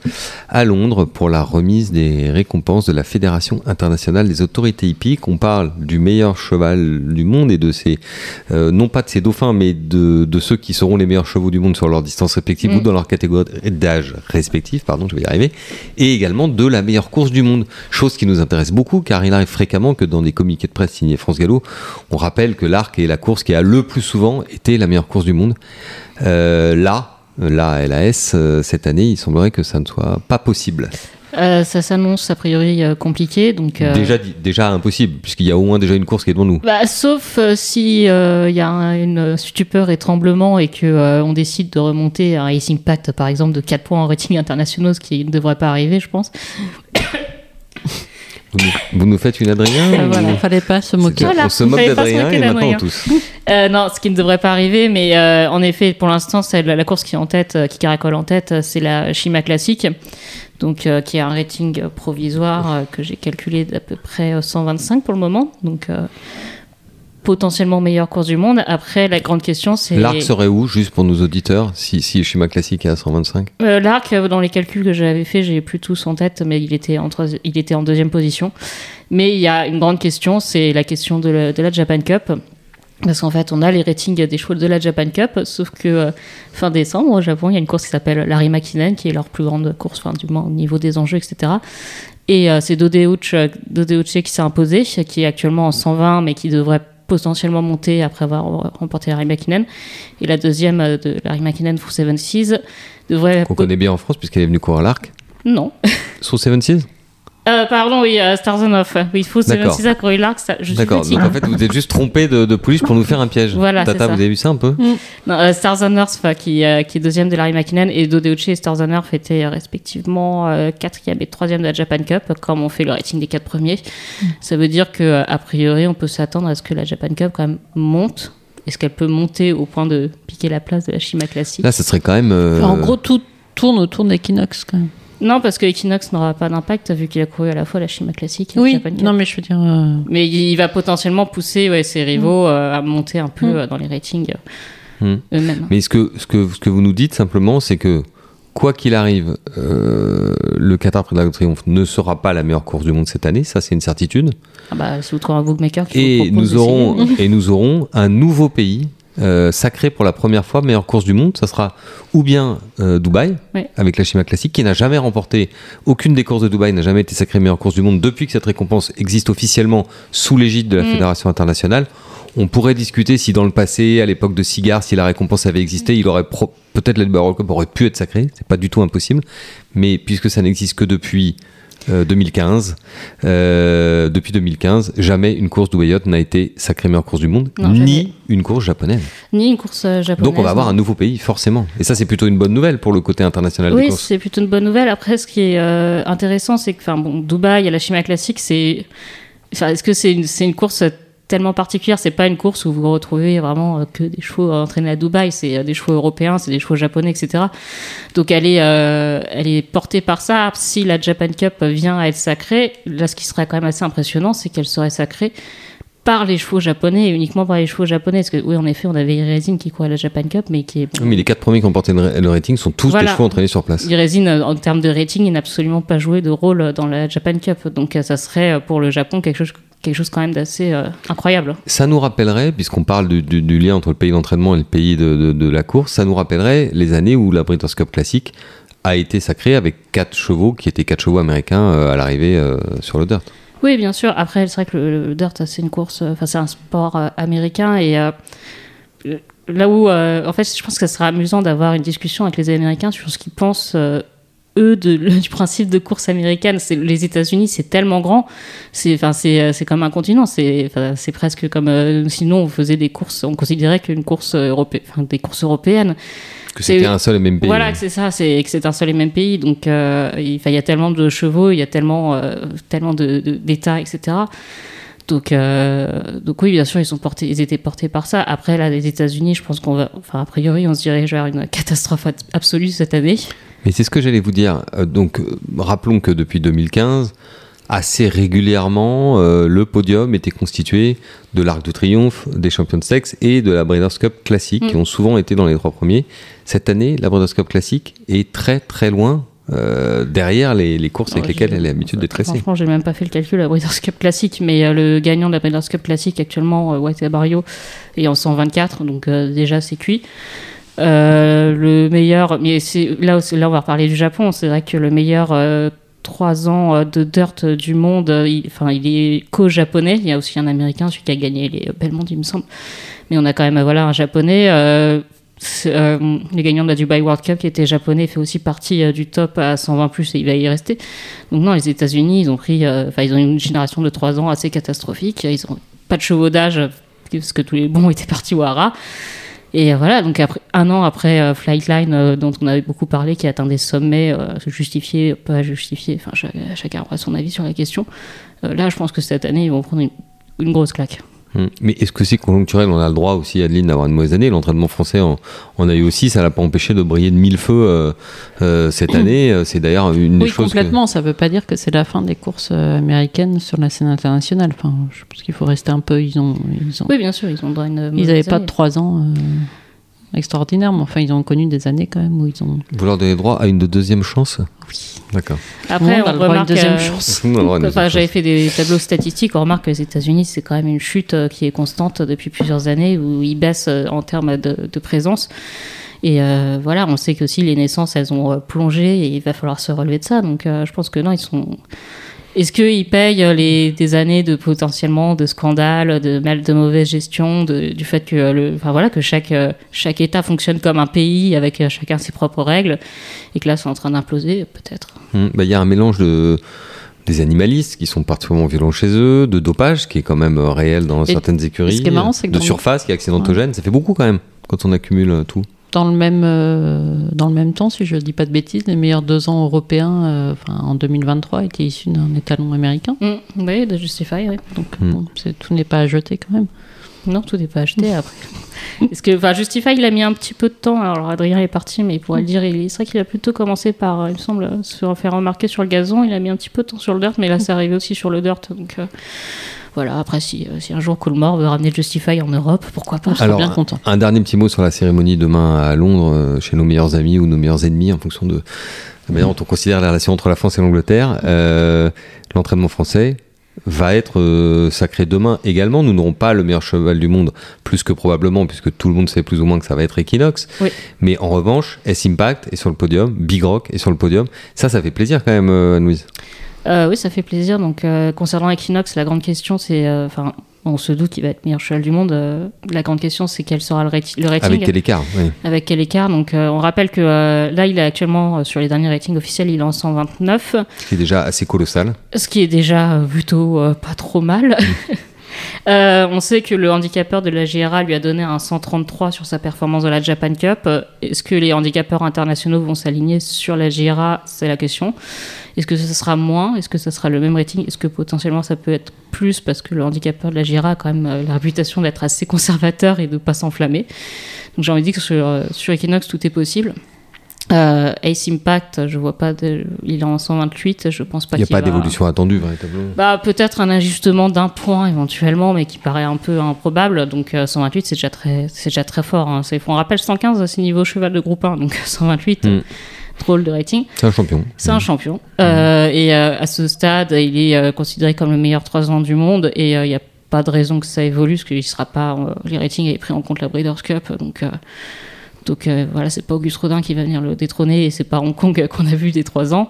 à Londres pour la remise des récompenses de la Fédération internationale des autorités hippiques. On parle du meilleur cheval du monde et de ses, euh, non pas de ses dauphins, mais de, de ceux qui seront les meilleurs chevaux du monde sur leur distance respective Mm. ou dans leur catégorie d'âge respectif, pardon, je vais y arriver, et également de la meilleure course du monde. Chose qui nous intéresse beaucoup car il arrive fréquemment que dans des communiqués de presse signés France Gallo, on rappelle que l'arc est la course qui a le plus souvent été la meilleure course du monde. Euh, là, la LAS, euh, cette année, il semblerait que ça ne soit pas possible. Euh, ça s'annonce a priori euh, compliqué, donc. euh, Déjà, déjà impossible, puisqu'il y a au moins déjà une course qui est devant nous. Bah, sauf si il y a un- une stupeur et tremblement et que on décide de remonter un Racing Pact par exemple de 4 points en rating internationaux, ce qui ne devrait pas arriver, je pense. Vous nous, vous nous faites une Adrien Euh, ou- voilà. Fallait pas se moquer. Voilà, On se moque fallait pas se d'Adrien moquer et maintenant tous. Euh, non, ce qui ne devrait pas arriver, mais euh, en effet, pour l'instant, c'est la, la course qui est en tête, euh, qui caracole en tête, euh, c'est la Shima Classic, donc euh, qui a un rating provisoire euh, que j'ai calculé d'à peu près euh, 125 pour le moment, donc euh, potentiellement meilleure course du monde. Après, la grande question, c'est L'arc serait où, juste pour nos auditeurs, si, si Shima Classique est à 125 Euh, L'arc, euh, dans les calculs que j'avais fait, j'ai plus tous en tête, mais il était en, il était en deuxième position. Mais il y a une grande question, c'est la question de la, de la Japan Cup. Parce qu'en fait, on a les ratings des chevaux de la Japan Cup, sauf que euh, fin décembre, au Japon, il y a une course qui s'appelle Larry Makinen, qui est leur plus grande course, enfin, du moins au niveau des enjeux, etc. Et euh, c'est Dodeuch, Dodeuche qui s'est imposé, qui est actuellement en 120, mais qui devrait potentiellement monter après avoir remporté Larry Makinen. Et la deuxième euh, de Larry Makinen, Full Seven Seas, devrait... Qu'on connaît bien en France, puisqu'elle est venue courir à l'arc. Non. Seven Seas? Euh, pardon, oui, euh, Stars on Off. Oui, Full Seven. Seas a couru l'arc, ça- je suis D'accord, donc en fait, vous êtes juste trompé de, de pouliche pour nous faire un piège. Voilà, Tata, c'est ça. vous avez vu ça un peu Non, euh, Stars on Earth, qui, euh, qui est deuxième de Larry McKinnon, et Dodeuche et Stars on Earth étaient respectivement euh, quatrième et troisième de la Japan Cup, comme on fait le rating des quatre premiers. Ça veut dire que a priori, on peut s'attendre à ce que la Japan Cup quand même monte. Est-ce qu'elle peut monter au point de piquer la place de la Shima Classic? Là, ce serait quand même. euh, En gros, tout tourne autour d'Equinox quand même. Non, parce que Equinox n'aura pas d'impact vu qu'il a couru à la fois la Shima Classic et la Oui, Japan Cup. non mais je veux dire. euh, Mais il va potentiellement pousser ouais, ses rivaux euh, à monter un peu Mm. euh, dans les ratings Hmm. eux-mêmes. Mais ce que, ce, que, ce que vous nous dites simplement, c'est que quoi qu'il arrive, euh, le Qatar Prix de Triomphe ne sera pas la meilleure course du monde cette année, ça c'est une certitude. Ah bah, c'est autre un bookmaker qui Et vous propose nous, aurons, et nous aurons un nouveau pays euh, sacré pour la première fois meilleure course du monde. Ça sera ou bien euh, Dubaï, Oui. avec la Shima Classique, qui n'a jamais remporté, aucune des courses de Dubaï n'a jamais été sacrée meilleure course du monde depuis que cette récompense existe officiellement sous l'égide de la Mm. Fédération internationale. On pourrait discuter si dans le passé, à l'époque de Cigar, si la récompense avait existé, il aurait peut-être l'Edinburgh World Cup aurait pu être sacré. C'est pas du tout impossible. Mais puisque ça n'existe que depuis euh, 2015, euh, depuis 2015, jamais une course d'Ouayot n'a été sacrée meilleure course du monde, Non, ni une course japonaise. Ni une course euh, japonaise. Donc on va avoir un nouveau pays, forcément. Et ça, c'est plutôt une bonne nouvelle pour le côté international des Oui, courses. c'est plutôt une bonne nouvelle. Après, ce qui est euh, intéressant, c'est que, enfin, bon, Dubaï et la Shima Classique, c'est, enfin, est-ce que c'est une, c'est une course tellement particulière C'est pas une course où vous retrouvez vraiment euh, que des chevaux entraînés à Dubaï. C'est euh, des chevaux européens, c'est des chevaux japonais, etc. Donc, elle est, euh, elle est portée par ça. Si la Japan Cup vient à être sacrée, là, ce qui serait quand même assez impressionnant, c'est qu'elle serait sacrée par les chevaux japonais et uniquement par les chevaux japonais. Parce que, oui, en effet, on avait Irezine qui courait la Japan Cup, mais qui est. bon, Oui, Mais les quatre premiers qui ont porté le ra- le rating sont tous Voilà. des chevaux entraînés sur place. Irezine, euh, en termes de rating, il n'a absolument pas joué de rôle dans la Japan Cup. Donc, euh, ça serait euh, pour le Japon quelque chose, quelque chose quand même d'assez euh, incroyable. Ça nous rappellerait, puisqu'on parle du, du- du lien entre le pays d'entraînement et le pays de, de- de la course, ça nous rappellerait les années où la British Cup classique a été sacrée avec quatre chevaux qui étaient quatre chevaux américains euh, à l'arrivée euh, sur le dirt. Oui, bien sûr. Après, c'est vrai que le, le dirt, c'est une course, enfin, c'est un sport américain et là où, en fait, je pense que ça sera amusant d'avoir une discussion avec les Américains sur ce qu'ils pensent. Euh, eux de, du principe de course américaine, c'est les États-Unis, c'est tellement grand, c'est enfin c'est euh, c'est comme un continent, c'est c'est presque comme euh, sinon on faisait des courses, on considérait qu'une course européenne, enfin des courses européennes, Que c'était un seul et même pays. voilà, que c'est ça, c'est que c'est un seul et même pays. Donc, euh, il, y a tellement de chevaux, il y a tellement, euh, tellement d'États, etc. Donc, euh, donc oui, bien sûr, ils sont portés, ils étaient portés par ça. Après, là, les États-Unis, je pense qu'on va, enfin, a priori, on se dirige vers une catastrophe at- absolue cette année. Mais c'est ce que j'allais vous dire. Euh, donc, euh, rappelons que depuis 2015, assez régulièrement, euh, le podium était constitué de l'Arc de Triomphe, des Champions Sex et de la Breeders' Cup classique, Mm. qui ont souvent été dans les trois premiers. Cette année, la Breeders' Cup classique est très très loin euh, derrière les, les courses avec Ouais, lesquelles elle est habituée d'être tressée. Franchement, j'ai même pas fait le calcul la Breeders' Cup classique, mais euh, le gagnant de la Breeders' Cup classique actuellement, White Barrio, est en 124, donc déjà c'est cuit. Euh, le meilleur, mais là, on va reparler du Japon. C'est vrai que le meilleur euh, 3 ans euh, de dirt du monde, il, enfin il est co-japonais. Il y a aussi un américain, celui qui a gagné les Belmont, il me semble. Mais on a quand même voilà un japonais. euh, euh, le gagnant de la Dubai World Cup qui était japonais fait aussi partie du top à 120 plus et il va y rester. Donc non, les États-Unis, ils ont pris, enfin ils ont une génération de 3 ans assez catastrophique. Ils ont pas de chevaudage parce que tous les bons étaient partis au Hara. Et voilà, donc un an après euh, Flightline, euh, dont on avait beaucoup parlé, qui atteint des sommets, euh, justifiés, pas justifiés, enfin cha- chacun aura son avis sur la question. Euh, là, je pense que cette année, ils vont prendre une grosse claque. Mm. Mais est-ce que c'est conjoncturel On a le droit aussi, Adeline, d'avoir une mauvaise année. L'entraînement français en, en a eu aussi. Ça l'a pas empêché de briller de mille feux euh, euh, cette année. Euh, C'est d'ailleurs une des Oui, choses. que- complètement. Ça veut pas dire que c'est la fin des courses américaines sur la scène internationale. Enfin, je pense qu'il faut rester un peu. Ils ont, ils ont, Oui, bien sûr, ils ont une. ils n'avaient pas année. trois ans euh, extraordinaires, mais enfin, ils ont connu des années quand même où ils ont. Vous leur donnez droit à une de deuxième chance? Oui. D'accord. Après, le monde a on le droit à une remarque. deuxième euh, chance. On Enfin, j'avais fait des tableaux statistiques. On remarque que les États-Unis, c'est quand même une chute euh, qui est constante depuis plusieurs années, où ils baissent euh, en termes de, de présence. Et euh, voilà, on sait que aussi les naissances, elles ont plongé et il va falloir se relever de ça. Donc, euh, je pense que non, ils sont. Est-ce qu'ils payent euh, les, des années de potentiellement de scandales, de mal, de mauvaise gestion, de- du fait que euh, le, enfin voilà, que chaque euh, chaque État fonctionne comme un pays avec chacun ses propres règles et que là, c'est en train d'imploser, peut-être? Mm. Bah, Il y a un mélange de des animalistes qui sont particulièrement violents chez eux, de dopage qui est quand même réel dans certaines écuries, ce qui est marrant, c'est que de surface qui est accidentogène. Ça fait beaucoup quand même quand on accumule tout. Dans le même, euh, dans le même temps, si je ne dis pas de bêtises, les meilleurs deux ans européens euh, enfin, en 2023 étaient issus d'un étalon américain. Mm, oui, de Justify, oui. Donc Mm. bon, c'est- tout n'est pas à jeter quand même. Non, tout n'est pas acheté après. Parce que enfin, Justify, il a mis un petit peu de temps. Alors Adrien est parti, mais il pourrait le dire. Il- C'est vrai qu'il a plutôt commencé par, euh, il me semble, se faire remarquer sur le gazon. Il a mis un petit peu de temps sur le dirt, mais là, c'est arrivé aussi sur le dirt. Donc euh, voilà, après, si, euh, si un jour Coolmore veut ramener Justify en Europe, pourquoi pas On sera Alors, bien content. Un dernier petit mot sur la cérémonie demain à Londres, euh, chez nos meilleurs amis ou nos meilleurs ennemis, en fonction de la manière dont on considère les relations entre la France et l'Angleterre. Euh, L'entraînement français va être euh, sacré demain également. Nous n'aurons pas le meilleur cheval du monde, plus que probablement, puisque tout le monde sait plus ou moins que ça va être Equinox. Oui. Mais en revanche, S-Impact est sur le podium, Big Rock est sur le podium. Ça, ça fait plaisir quand même, Anne-Louise. Euh, oui, ça fait plaisir. Donc, euh, concernant Equinox, la grande question, c'est. euh, Enfin, on se doute qu'il va être meilleur cheval du monde. euh, la grande question, c'est quel sera le, rati- le rating. Avec quel écart oui. Avec quel écart Donc, euh, on rappelle que euh, là, il est actuellement, euh, sur les derniers ratings officiels, il est en 129. Ce qui est déjà assez colossal. Ce qui est déjà euh, plutôt euh, pas trop mal. Euh, on sait que le handicapeur de la GRA lui a donné un 133 sur sa performance de la Japan Cup. Est-ce que les handicapeurs internationaux vont s'aligner sur la GRA C'est la question. Est-ce que ce sera moins? Est-ce que ce sera le même rating? Est-ce que potentiellement ça peut être plus? Parce que le handicapeur de la GRA a quand même euh, la réputation d'être assez conservateur et de ne pas s'enflammer. Donc j'ai envie de dire que sur, euh, sur Equinox, tout est possible. Euh, Ace Impact, je vois pas de... Il est en 128, je pense pas Il n'y a qu'il pas va- d'évolution attendue, véritablement. bah, peut-être un ajustement d'un point éventuellement, mais qui paraît un peu improbable. Donc euh, 128, c'est déjà très, c'est déjà très fort. Hein. C'est- On rappelle 115, c'est niveau cheval de groupe 1, donc 128, Mm. drôle de rating. C'est un champion. C'est un champion. Euh, et euh, à ce stade, il est euh, considéré comme le meilleur 3 ans du monde, et euh, il n'y a pas de raison que ça évolue, parce qu'il sera pas. euh, les ratings avaient pris en compte la Breeders' Cup, donc. Donc euh, voilà, c'est pas Auguste Rodin qui va venir le détrôner et c'est pas Hong Kong qu'on a vu des 3 ans.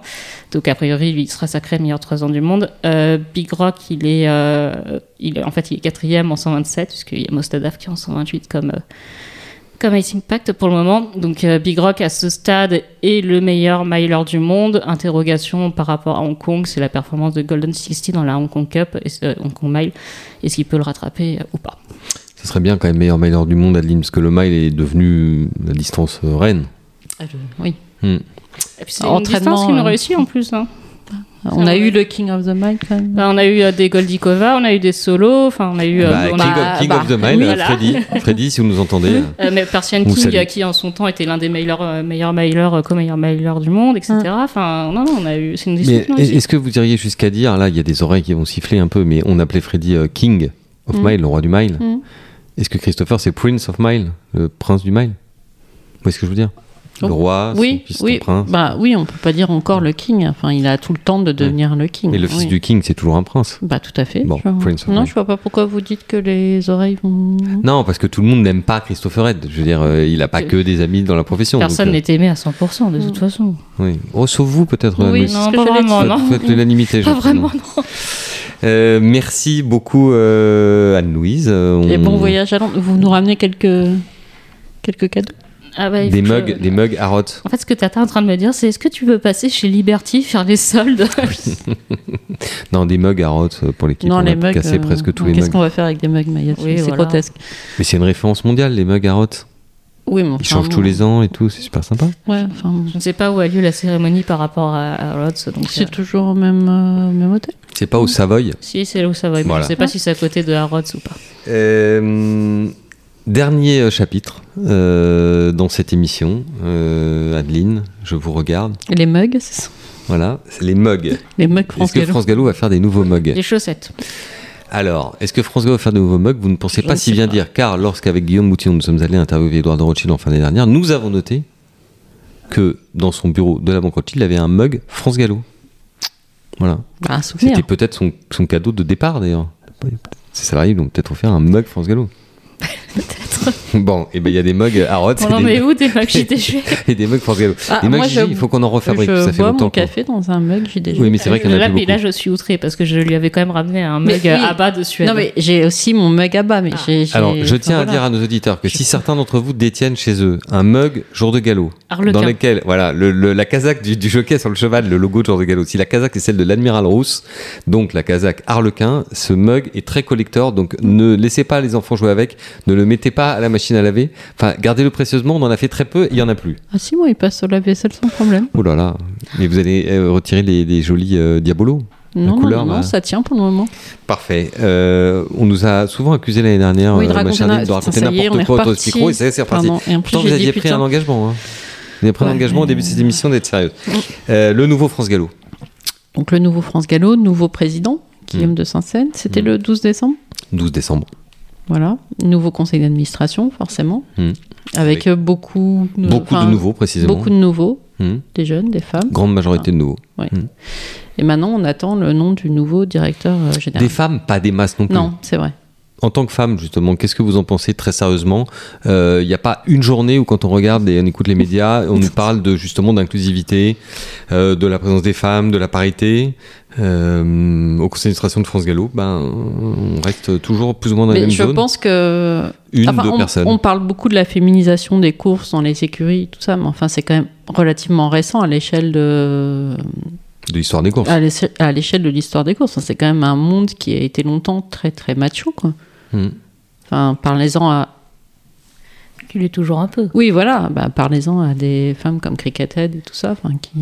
Donc a priori, lui, il sera sacré meilleur 3 ans du monde. Euh, Big Rock, il est, euh, il est, en fait, il est quatrième en 127, puisqu'il y a Mostadaf qui est en 128 comme, euh, comme Ice Impact pour le moment. Donc Big Rock, à ce stade, est le meilleur miler du monde. Interrogation par rapport à Hong Kong, c'est la performance de Golden 60 dans la Hong Kong Cup, Hong Kong Mile. Est-ce qu'il peut le rattraper ou pas Ce serait bien quand même meilleur mailer du monde, Adeline, parce que le mile est devenu la distance euh, reine. Oui. Hmm. Et puis c'est une distance qu'il nous euh, réussit en plus. Hein. On Ça, a ouais. eu le King of the Mile quand même. Bah, on a eu euh, des Goldikova, on a eu des solos, enfin on a eu. euh, Bah, on King, a- of, King bah, of the Mile, oui, voilà. Freddy. Freddy, si vous nous entendez. euh, mais Persian King, qui en son temps était l'un des meilleurs, euh, meilleurs mailers, euh, co-meilleurs mailers du monde, etc. Enfin, non, non, on a eu. C'est une Mais discussion aussi. est-ce que vous iriez jusqu'à dire, là, il y a des oreilles qui vont siffler un peu, mais on appelait Freddy euh, King of Mm. Mile, le roi du Mile. Mm. Est-ce que Christopher, c'est Prince of Mile, le prince du Mile? Vous voyez ce que je veux dire? Le roi, son Oui, fils, son oui. prince. Bah oui, on peut pas dire encore le King. Enfin, il a tout le temps de devenir le King. Mais le fils Oui. du King, c'est toujours un prince. Bah tout à fait. Bon, Je vois- Prince of non, je vois pas pourquoi vous dites que les oreilles vont. Non, parce que tout le monde n'aime pas Christopher Red. Je veux dire, euh, il a pas que des amis dans la profession. Personne euh, n'est aimé à 100% de toute façon. oui. Oh, sauf vous, peut-être. Oui, non, pas vraiment, non. Faites l'unanimité. Pas je vraiment, non. Euh, merci beaucoup, euh, Anne-Louise. Euh, Et on- bon voyage à Londres. Vous nous ramenez quelques quelques cadeaux. Ah bah, Des que- mugs, des mugs Harrod. En fait, ce que tu es en train de me dire, c'est est-ce que tu veux passer chez Liberty faire les soldes Non, des mugs Harrod euh, pour l'équipe. non, on les a mugs. cassé euh, presque tous les Qu'est-ce mugs. qu'on va faire avec des mugs Maya Oui, C'est voilà. grotesque. Mais c'est une référence mondiale, les mugs Harrod. Oui, mais Ils enfin, changent bon. tous les ans et tout, c'est super sympa. Ouais, enfin, Je ne sais pas où a lieu la cérémonie par rapport à, à Rhodes. Donc, c'est euh, toujours au même euh, même hôtel. C'est pas au Savoy. si, c'est là où ça va. Mais Voilà. je ne sais pas si c'est à côté de Harrods ou pas. Euh, dernier euh, chapitre euh, dans cette émission. Euh, Adeline, je vous regarde. Et les mugs, c'est ça? Voilà, c'est les mugs. les mugs Est-ce France que Gallo. France Gallo va faire des nouveaux mugs? Les chaussettes. Alors, est-ce que France Gallo va faire de nouveaux mugs? Vous ne pensez Je pas ne si bien pas. dire, car lorsqu'avec Guillaume Moutillon, nous sommes allés interviewer Edouard de Rothschild en fin d'année dernière, nous avons noté que dans son bureau de la Banque Rothschild, il avait un mug France Gallo. Voilà. Bah. C'était peut-être son, son cadeau de départ d'ailleurs. Ses salariés donc peut-être offert un mug France Gallo. Bon, et ben il y a des mugs Harrods On et, en des- est où des mugs JTG et des mugs France Gallo. Ah, des mugs moi, je- il faut qu'on en refabrique. je ça fait bois longtemps. mon café dans un mug, j'ai déjà. Oui, mais c'est vrai qu'il y en a là, plus mais beaucoup. là, je suis outrée parce que je lui avais quand même ramené un mug oui. à bas de Suède. Non, mais j'ai aussi mon mug à bas, mais j'ai. j'ai- Alors, je tiens enfin, à dire à nos auditeurs que si certains d'entre vous détiennent chez eux un mug jour de galop, dans lequel, voilà, le, le- la casaque du, du jockey sur le cheval, le logo de jour de galop, si la casaque est celle de l'admiral Rousse, donc la casaque Harlequin, ce mug est très collector, donc ne laissez pas les enfants jouer avec, ne le mettez pas à la machine à laver, enfin, gardez-le précieusement, on en a fait très peu, il y en a plus. Ah si, moi, il passe sur la vaisselle sans problème. Oh là là, mais vous allez euh, retirer les, les jolis euh, diabolos Non, couleur, non, non, bah. ça tient pour le moment. Parfait. Euh, on nous a souvent accusé l'année dernière, Oui, de euh, raconter na- de raconter n'importe quoi autour ce micro, et ça c'est reparti. Pourtant, vous j'ai aviez pris putain. un engagement. Hein. Vous avez pris un engagement au début de cette émission d'être sérieux. Euh, le nouveau France Gallo. Donc le nouveau France Gallo, nouveau président, Guillaume de Saint-Seine. C'était Mm. le 12 décembre? 12 décembre. Voilà. Nouveau conseil d'administration, forcément. Mm. Avec euh, beaucoup, de- Beaucoup de nouveaux, précisément. Beaucoup de nouveaux, Hmm. des jeunes, des femmes. Grande majorité de nouveaux. Et maintenant, on attend le nom du nouveau directeur euh, général. Des femmes, pas des masses non plus. Non, c'est vrai. En tant que femme, justement, qu'est-ce que vous en pensez très sérieusement? Il n'y a pas une journée où, quand on regarde et on écoute les médias, on nous parle de justement d'inclusivité, euh, de la présence des femmes, de la parité? Euh, au conseil d'administration de France Gallo, ben, on reste toujours plus ou moins dans les Mais mêmes je zones. pense que. Une, Enfin, deux on, personnes. on parle beaucoup de la féminisation des courses dans les écuries, tout ça, mais enfin, c'est quand même relativement récent à l'échelle de. De l'histoire des courses. à l'échelle- de l'histoire des courses. C'est quand même un monde qui a été longtemps très très macho, quoi. Hmm. Enfin, parlez-en à. Qu'il est toujours un peu. Oui, voilà, bah, parlez-en à des femmes comme Crickethead et tout ça, enfin, qui,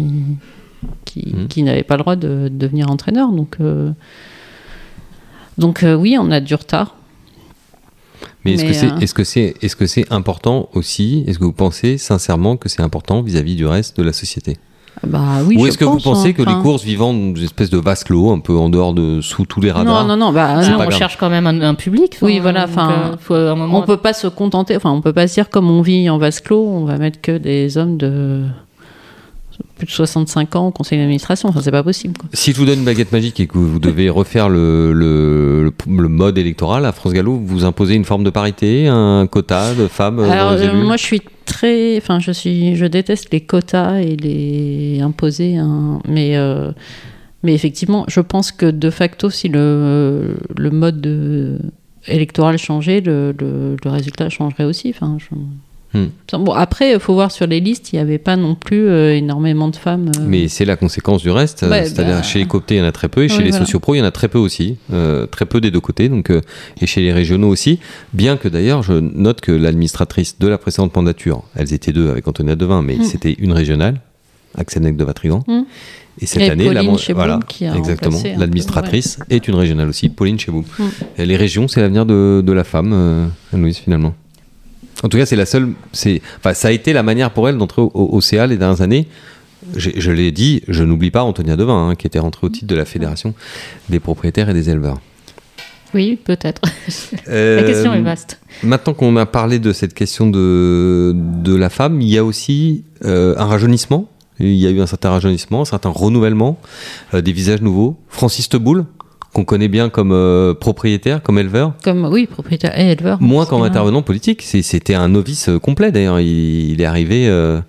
qui, qui n'avaient pas le droit de, de devenir entraîneur. Donc, euh, donc euh, oui, on a du retard. Mais est-ce que c'est euh, est-ce que c'est est-ce que c'est important aussi Est-ce que vous pensez sincèrement que c'est important vis-à-vis du reste de la société? Bah oui, Ou est-ce que pense, vous pensez hein. que les Enfin, courses vivant dans une espèce de vase clos, un peu en dehors de sous tous les radars Non, non, non, bah, non, on grave. cherche quand même un, un public. enfin, Oui, voilà, enfin, euh, on peut pas se contenter, enfin, on peut pas se dire comme on vit en vase clos, on va mettre que des hommes de plus de 65 ans au conseil d'administration. Enfin, c'est pas possible. Quoi. Si je vous donne une baguette magique et que vous devez refaire le, le, mode électoral à France Gallo, vous imposez une forme de parité, un quota de femmes euh, Alors, dans les euh, élus moi, je suis très, enfin, je suis, je déteste les quotas et les imposer, hein, mais. euh, mais effectivement, je pense que de facto, si le, le mode de- électoral changeait, le, le- le résultat changerait aussi. Enfin, je- Hmm. Bon, après, il faut voir sur les listes, il n'y avait pas non plus euh, énormément de femmes. euh, Mais c'est la conséquence du reste, euh, Ouais, c'est-à-dire bah- chez les cooptés il y en a très peu, et chez les voilà. sociopros il y en a très peu aussi, euh, très peu des deux côtés, donc, et chez les régionaux aussi, bien que d'ailleurs je note que l'administratrice de la précédente mandature, elles étaient deux avec Antonia Devin, mais Mm. c'était une régionale, Axel de Vatrigan. Mm. Et cette Et année, Pauline Cheboum voilà, qui a exactement, l'administratrice est une régionale aussi, Pauline Cheboum. Les régions, c'est l'avenir de, de la femme, Anne-Louise, finalement. En tout cas, c'est la seule. C'est, enfin, ça a été la manière pour elle d'entrer au, au- au CA les dernières années. Je l'ai dit, je n'oublie pas Antonia Devin, hein, qui était rentrée au titre de la Fédération des propriétaires et des éleveurs. Oui, peut-être. La Euh, question est vaste. Maintenant qu'on a parlé de cette question de, de la femme, il y a aussi euh, un rajeunissement. Il y a eu un certain rajeunissement, un certain renouvellement, euh, des visages nouveaux. Francis Teboul, qu'on connaît bien comme euh, propriétaire, comme éleveur, Comme, oui, propriétaire et éleveur. moins qu'en intervenant politique. C'était un novice euh, complet d'ailleurs. Il, il est arrivé. euh,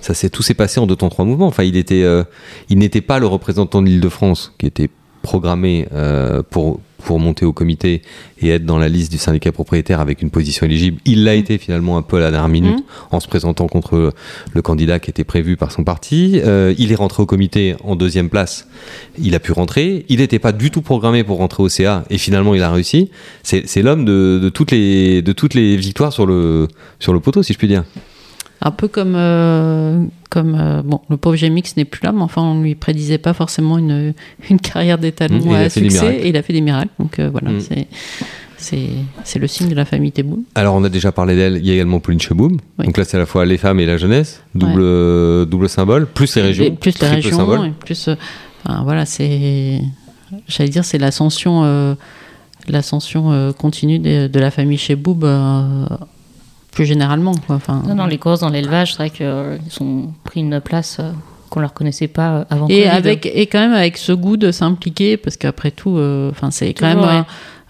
ça s'est tout s'est passé en deux temps trois mouvements. Enfin, il était, euh, il n'était pas le représentant de l'Île-de-France qui était programmé pour pour monter au comité et être dans la liste du syndicat propriétaire avec une position éligible. Il l'a été finalement un peu à la dernière minute Mhm. en se présentant contre le candidat qui était prévu par son parti. Euh, il est rentré au comité en deuxième place. Il a pu rentrer. Il n'était pas du tout programmé pour rentrer au CA et finalement il a réussi. C'est c'est l'homme de, de toutes les de toutes les victoires sur le sur le poteau, si je puis dire. Un peu comme, euh, comme euh, bon, le pauvre Gémix n'est plus là, mais enfin, on lui prédisait pas forcément une, une carrière d'étalon Mmh, à succès, et il a fait des miracles. Donc euh, voilà, Mmh. c'est c'est c'est le signe de la famille Teboul. Alors on a déjà parlé d'elle. Il y a également Pauline Cheboum. Oui. Donc là c'est à la fois les femmes et la jeunesse, double euh, double symbole, plus les régions, Et plus les régions, et plus. enfin, voilà, c'est. J'allais dire, c'est l'ascension. L'ascension continue de, de la famille euh, plus généralement. Quoi. Enfin, Non, non, les courses dans l'élevage, c'est vrai qu'ils ont pris une place euh, qu'on leur connaissait pas euh, avant et Covid. avec et quand même avec ce goût de s'impliquer parce qu'après tout euh, enfin c'est quand même ouais.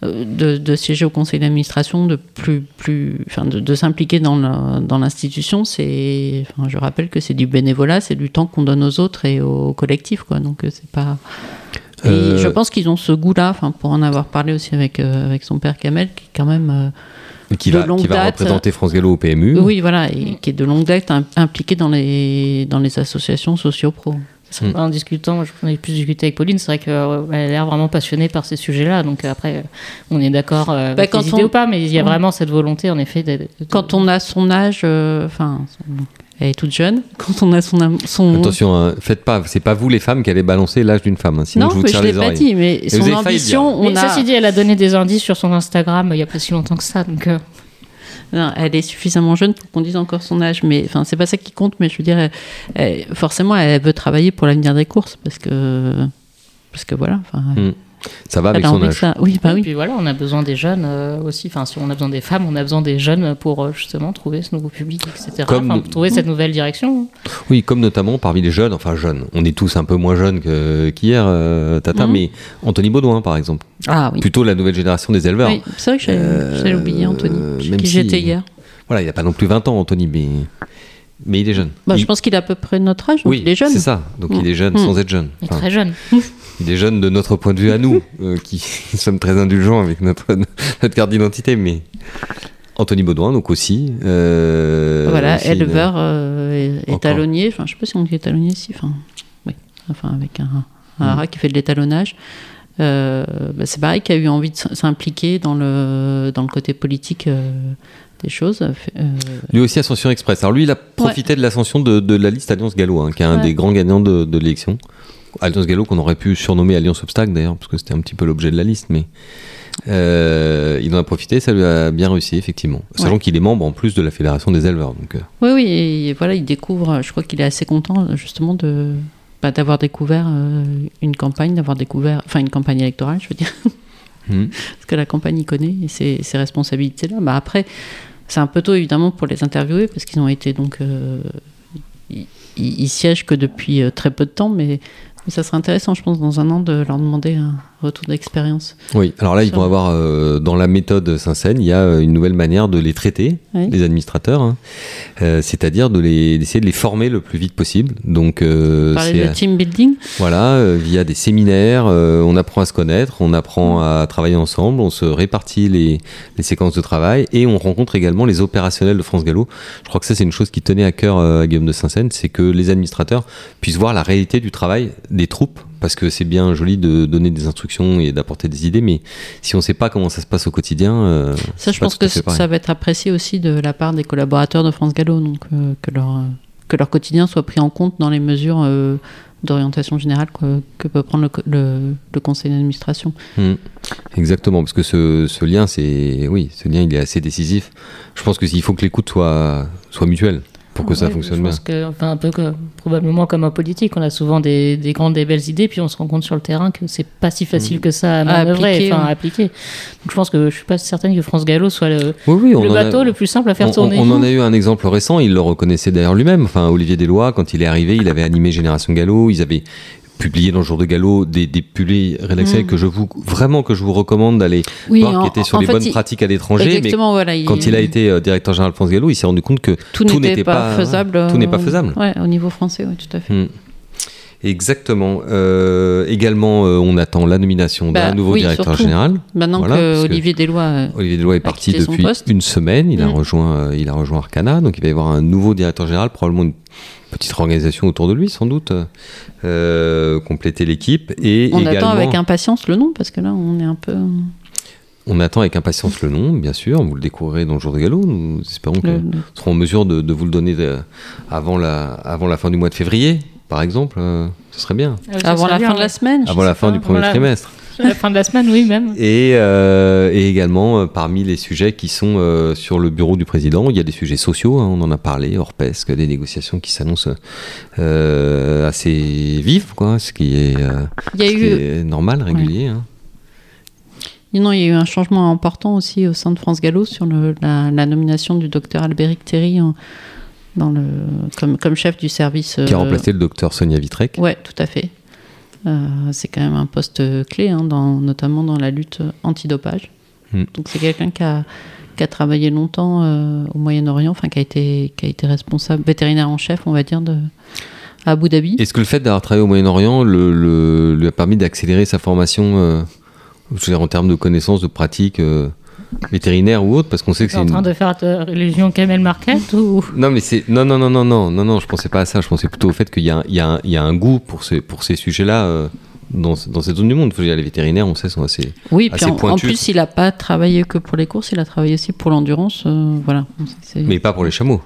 euh, de, de siéger au conseil d'administration de plus plus enfin de, de s'impliquer dans le- dans l'institution c'est enfin je rappelle que c'est du bénévolat c'est du temps qu'on donne aux autres et au collectif quoi donc euh, c'est pas et Euh, je pense qu'ils ont ce goût-là, enfin pour en avoir parlé aussi avec euh, avec son père Kamel, qui est quand même euh, qui de va, longue qui va date. représenter France Gallo au PMU. oui voilà et qui est de longue date im- impliqué dans les dans les associations socio-pro. Mm. En discutant, je ai plus discuté avec Pauline, c'est vrai qu'elle a l'air vraiment passionnée par ces sujets-là. Donc euh, après, euh, on est d'accord euh, Bah, avec quand les idées on- ou pas, mais il y a vraiment cette volonté, en effet, de, de- quand on a son âge, euh, enfin, son- elle est toute jeune, quand on a son, Attention, hein, faites pas, c'est pas vous les femmes qui allez balancer l'âge d'une femme, hein, sinon non, je vous mais tire je l'ai les pas dit, mais son ambition, Mais on a, ceci dit, elle a donné des indices sur son Instagram il y a pas si longtemps que ça. Donc, euh, Non, elle est suffisamment jeune pour qu'on dise encore son âge, mais enfin, c'est pas ça qui compte, mais je veux dire, elle- elle- forcément, elle veut travailler pour l'avenir des courses, parce que, parce que voilà, enfin, Mm. Ça va elle avec a son âge. ça, oui, bah et oui. puis voilà, on a besoin des jeunes euh, aussi. Enfin, si on a besoin des femmes, on a besoin des jeunes pour euh, justement trouver ce nouveau public, etc. Comme Enfin, nous- pour trouver cette nouvelle direction. Oui, comme notamment parmi les jeunes, enfin jeunes, on est tous un peu moins jeunes qu'hier, euh, Tata, Mhm. mais Anthony Baudouin par exemple, Ah oui. plutôt la nouvelle génération des éleveurs. Oui, c'est vrai que j'avais Euh, oublié Anthony, qui si- j'étais hier. Voilà, il n'a pas non plus 20 ans, Anthony, mais, mais il est jeune. Bah, Il- je pense qu'il a à peu près notre âge, donc oui, il est jeune. c'est ça. Donc il est jeune Mm. sans être jeune. Il est Enfin, très jeune. il est jeune de notre point de vue à nous, euh, qui sommes très indulgents avec notre, notre carte d'identité, mais Anthony Baudouin, donc aussi. euh, Voilà, aussi éleveur, euh, étalonnier. Enfin, je sais pas si on dit étalonnier ici. Enfin, oui. Enfin, avec un, un Mm. haras qui fait de l'étalonnage. Euh, bah, c'est pareil, qui a eu envie de s'impliquer dans le, dans le côté politique des choses. Euh, Lui aussi Ascension Express. Alors lui, il a profité de l'ascension de, de la liste Alliance Gallo, hein, qui est un des grands gagnants de, de l'élection. Alliance Gallo qu'on aurait pu surnommer Alliance Obstacle d'ailleurs, parce que c'était un petit peu l'objet de la liste, mais euh, il en a profité, ça lui a bien réussi effectivement. Sachant Ouais. qu'il est membre en plus de la Fédération des éleveurs. Donc, euh, Oui, oui, et voilà, il découvre, je crois qu'il est assez content justement de bah, d'avoir découvert euh, une campagne, d'avoir découvert, enfin une campagne électorale, je veux dire, hmm. parce que la campagne il connaît et ses, ses responsabilités-là. Bah, après, c'est un peu tôt évidemment pour les interviewer parce qu'ils ont été donc. ils, siègent que depuis très peu de temps, mais, mais ça serait intéressant, je pense, dans un an de leur demander un retour d'expérience. Oui, alors là, ils vont avoir, euh, dans la méthode Saint-Seine, il y a euh, une nouvelle manière de les traiter, Oui. les administrateurs, hein. Euh, c'est-à-dire de les- d'essayer de les former le plus vite possible. Donc, euh, Parler de team building, Voilà, via des séminaires, on apprend à se connaître, on apprend à travailler ensemble, on se répartit les, les séquences de travail et on rencontre également les opérationnels de France Gallo. Je crois que ça, c'est une chose qui tenait à cœur à Guillaume de Saint-Seine, c'est que les administrateurs puissent voir la réalité du travail des troupes, parce que c'est bien joli de donner des instructions et d'apporter des idées, mais si on ne sait pas comment ça se passe au quotidien, euh, ça je pense que ça va être apprécié aussi de la part des collaborateurs de France Gallo, donc euh, que leur, que leur quotidien soit pris en compte dans les mesures euh, d'orientation générale que, que peut prendre le, co- le- le conseil d'administration. Hmm. Exactement, parce que ce, ce lien, c'est oui, ce lien, il est assez décisif. Je pense que s'il faut que l'écoute soit soit mutuelle pour que ça fonctionne je bien. pense que, enfin, un peu probablement comme en politique, on a souvent des, des grandes, des belles idées, puis on se rend compte sur le terrain que c'est pas si facile que ça à manœuvrer, appliquer, enfin, à appliquer. Donc je pense que je suis pas certaine que France Gallo soit le, Oui, oui, on le en a- bateau le plus simple à faire on, tourner. on en a eu un exemple récent, il le reconnaissait d'ailleurs lui-même. Enfin, Olivier Deslois, quand il est arrivé, il avait animé Génération Gallo, ils avaient publié dans le jour de Gallo des, des rédactionnels que je vous vraiment que je vous recommande d'aller Mm. Oui, voir, en- qui étaient sur les fait, bonnes il- pratiques à l'étranger. Mais voilà. il- quand il a été euh, directeur général France Gallo, il s'est rendu compte que tout n'était pas, faisable. Tout n'est pas euh, faisable. Ouais, au niveau français, oui, tout à fait. Hmm. Exactement. Euh, également, euh, on attend la nomination d'un Bah, nouveau oui, directeur surtout. général. Maintenant Voilà, que Olivier Deslois. euh, Olivier Delois est parti depuis une semaine. Il a Mm. rejoint, euh, il a rejoint Arcana, donc il va y avoir un nouveau directeur général, probablement une petite organisation autour de lui, sans doute, euh, compléter l'équipe et on également, attend avec impatience le nom parce que là, on est un peu. on attend avec impatience le nom, bien sûr. Vous le découvrirez dans le jour de galop. Nous espérons que le- nous serons en mesure de, de vous le donner de- avant la, avant la fin du mois de février, par exemple. euh, ce serait bien. Avant serait la bien, fin de la semaine. Avant la fin pas. du premier Voilà. trimestre. La fin de la semaine, oui, même. Et, euh, et également, euh, parmi les sujets qui sont euh, sur le bureau du président, il y a des sujets sociaux, hein, on en a parlé, hors pesque, des négociations qui s'annoncent assez vives, quoi, ce qui est, Il y a ce qui eu. est normal, régulier. hein. Non, il y a eu un changement important aussi au sein de France Gallo sur le- la, la nomination du docteur Albéric Théry en- dans le, comme, comme chef du service. Qui a remplacé le docteur Sonia Vitrec. Ouais, tout à fait. Euh, c'est quand même un poste clé, hein, dans, notamment dans la lutte antidopage. Mm. Donc c'est quelqu'un qui a, qui a travaillé longtemps euh, au Moyen-Orient, enfin qui a été qui a été responsable vétérinaire en chef, on va dire, de à Abu Dhabi. Est-ce que le fait d'avoir travaillé au Moyen-Orient le, le- lui a permis d'accélérer sa formation euh, je veux dire, en termes de connaissances, de pratiques euh, vétérinaires ou autres Parce qu'on sait que C'est en une... train de faire de religion Kamel Market ou Non, mais c'est non, non, non, non, non, non, non. Je pensais pas à ça. Je pensais plutôt au fait qu'il y, a un- il y, a un- il y a un goût pour ces pour ces sujets-là euh, dans, dans cette zone du monde. Les vétérinaires, on sait, sont assez. Oui, puis assez en, en plus, il n'a pas travaillé que pour les courses, il a travaillé aussi pour l'endurance. euh, voilà. Mais pas pour les chameaux.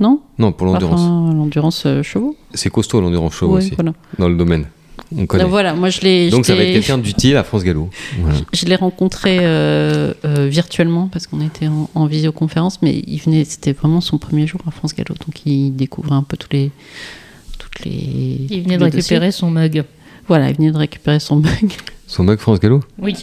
Non Non, pour l'endurance. Enfin, l'endurance euh, chevaux. C'est costaud l'endurance Ouais, aussi voilà. dans le domaine. On connaît. Donc voilà, moi je l'ai. Donc je ça va être quelqu'un d'utile à France Gallo. Voilà. Je l'ai rencontré euh, euh, virtuellement parce qu'on était en, en visioconférence, mais il venait, c'était vraiment son premier jour à France Gallo, donc il découvrait un peu tous les, toutes les. il venait de récupérer son mug. Voilà, il venait de récupérer son bug. Son mug France Gallo? Oui.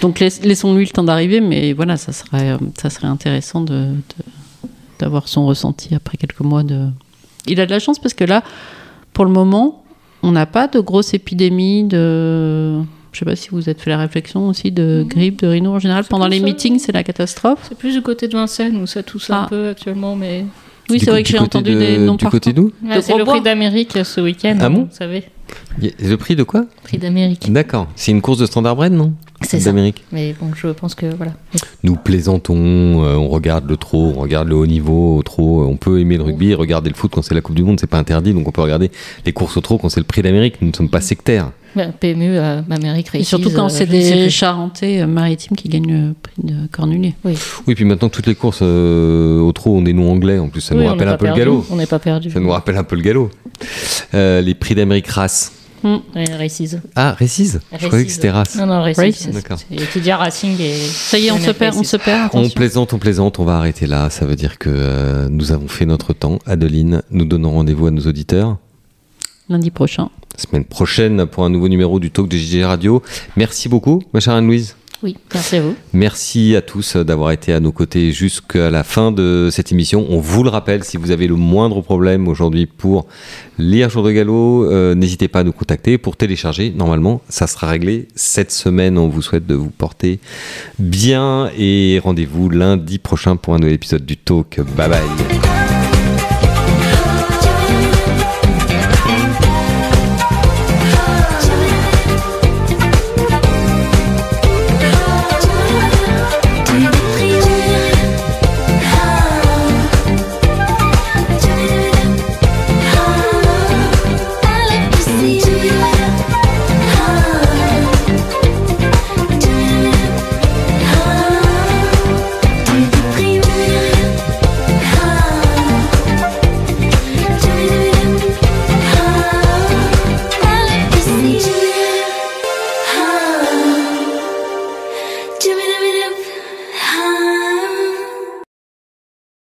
Donc laiss- laissons-lui le temps d'arriver, mais voilà, ça serait, euh, ça serait intéressant de, de- d'avoir son ressenti après quelques mois de. Il a de la chance parce que là, pour le moment, on n'a pas de grosse épidémie de. Je sais pas si vous êtes fait la réflexion aussi de grippe, de rhino en général. Pendant les ça. meetings, c'est la catastrophe. C'est plus du côté de Vincennes où ça touche un Ah. peu actuellement, mais Oui, c'est vrai que j'ai entendu de- des noms Du côté d'où c'est le prix d'Amérique ce week-end, Ah bon vous savez. Le prix de quoi Prix d'Amérique. D'accord. C'est une course de standard bread, non? C'est ça. D'Amérique. Mais bon, je pense que voilà. Nous plaisantons, euh, on regarde le trop, on regarde le haut niveau au trop. On peut aimer le rugby, regarder le foot quand c'est la Coupe du Monde, c'est pas interdit. Donc on peut regarder les courses au trop quand c'est le prix d'Amérique. Nous ne sommes pas sectaires. PMU, euh, Amérique Et Races, surtout quand euh, c'est des. Charentais euh, maritimes qui gagnent le prix de Cornulier. Oui, puis maintenant toutes les courses euh, au trop ont des noms anglais. En plus, ça Oui, nous on rappelle un peu le galop. On n'est pas perdu. Ça nous rappelle un peu le galop. Euh, les prix d'Amérique race. Races. Ah, Récise Je croyais que c'était race. Non, non, Races. Races. D'accord. C'est Equidia Racing et. Ça y est, on se perd, on se perd. On plaisante, on plaisante, on va arrêter là. Ça veut dire que euh, nous avons fait notre temps. Adeline, nous donnons rendez-vous à nos auditeurs Lundi prochain. semaine prochaine pour un nouveau numéro du Talk de JG Radio. Merci beaucoup, ma chère Anne-Louise. Oui, merci à vous. Merci à tous d'avoir été à nos côtés jusqu'à la fin de cette émission. On vous le rappelle, si vous avez le moindre problème aujourd'hui pour lire Jour de Galop, euh, n'hésitez pas à nous contacter pour télécharger. Normalement, ça sera réglé cette semaine. On vous souhaite de vous porter bien et rendez-vous lundi prochain pour un nouvel épisode du Talk. Bye bye.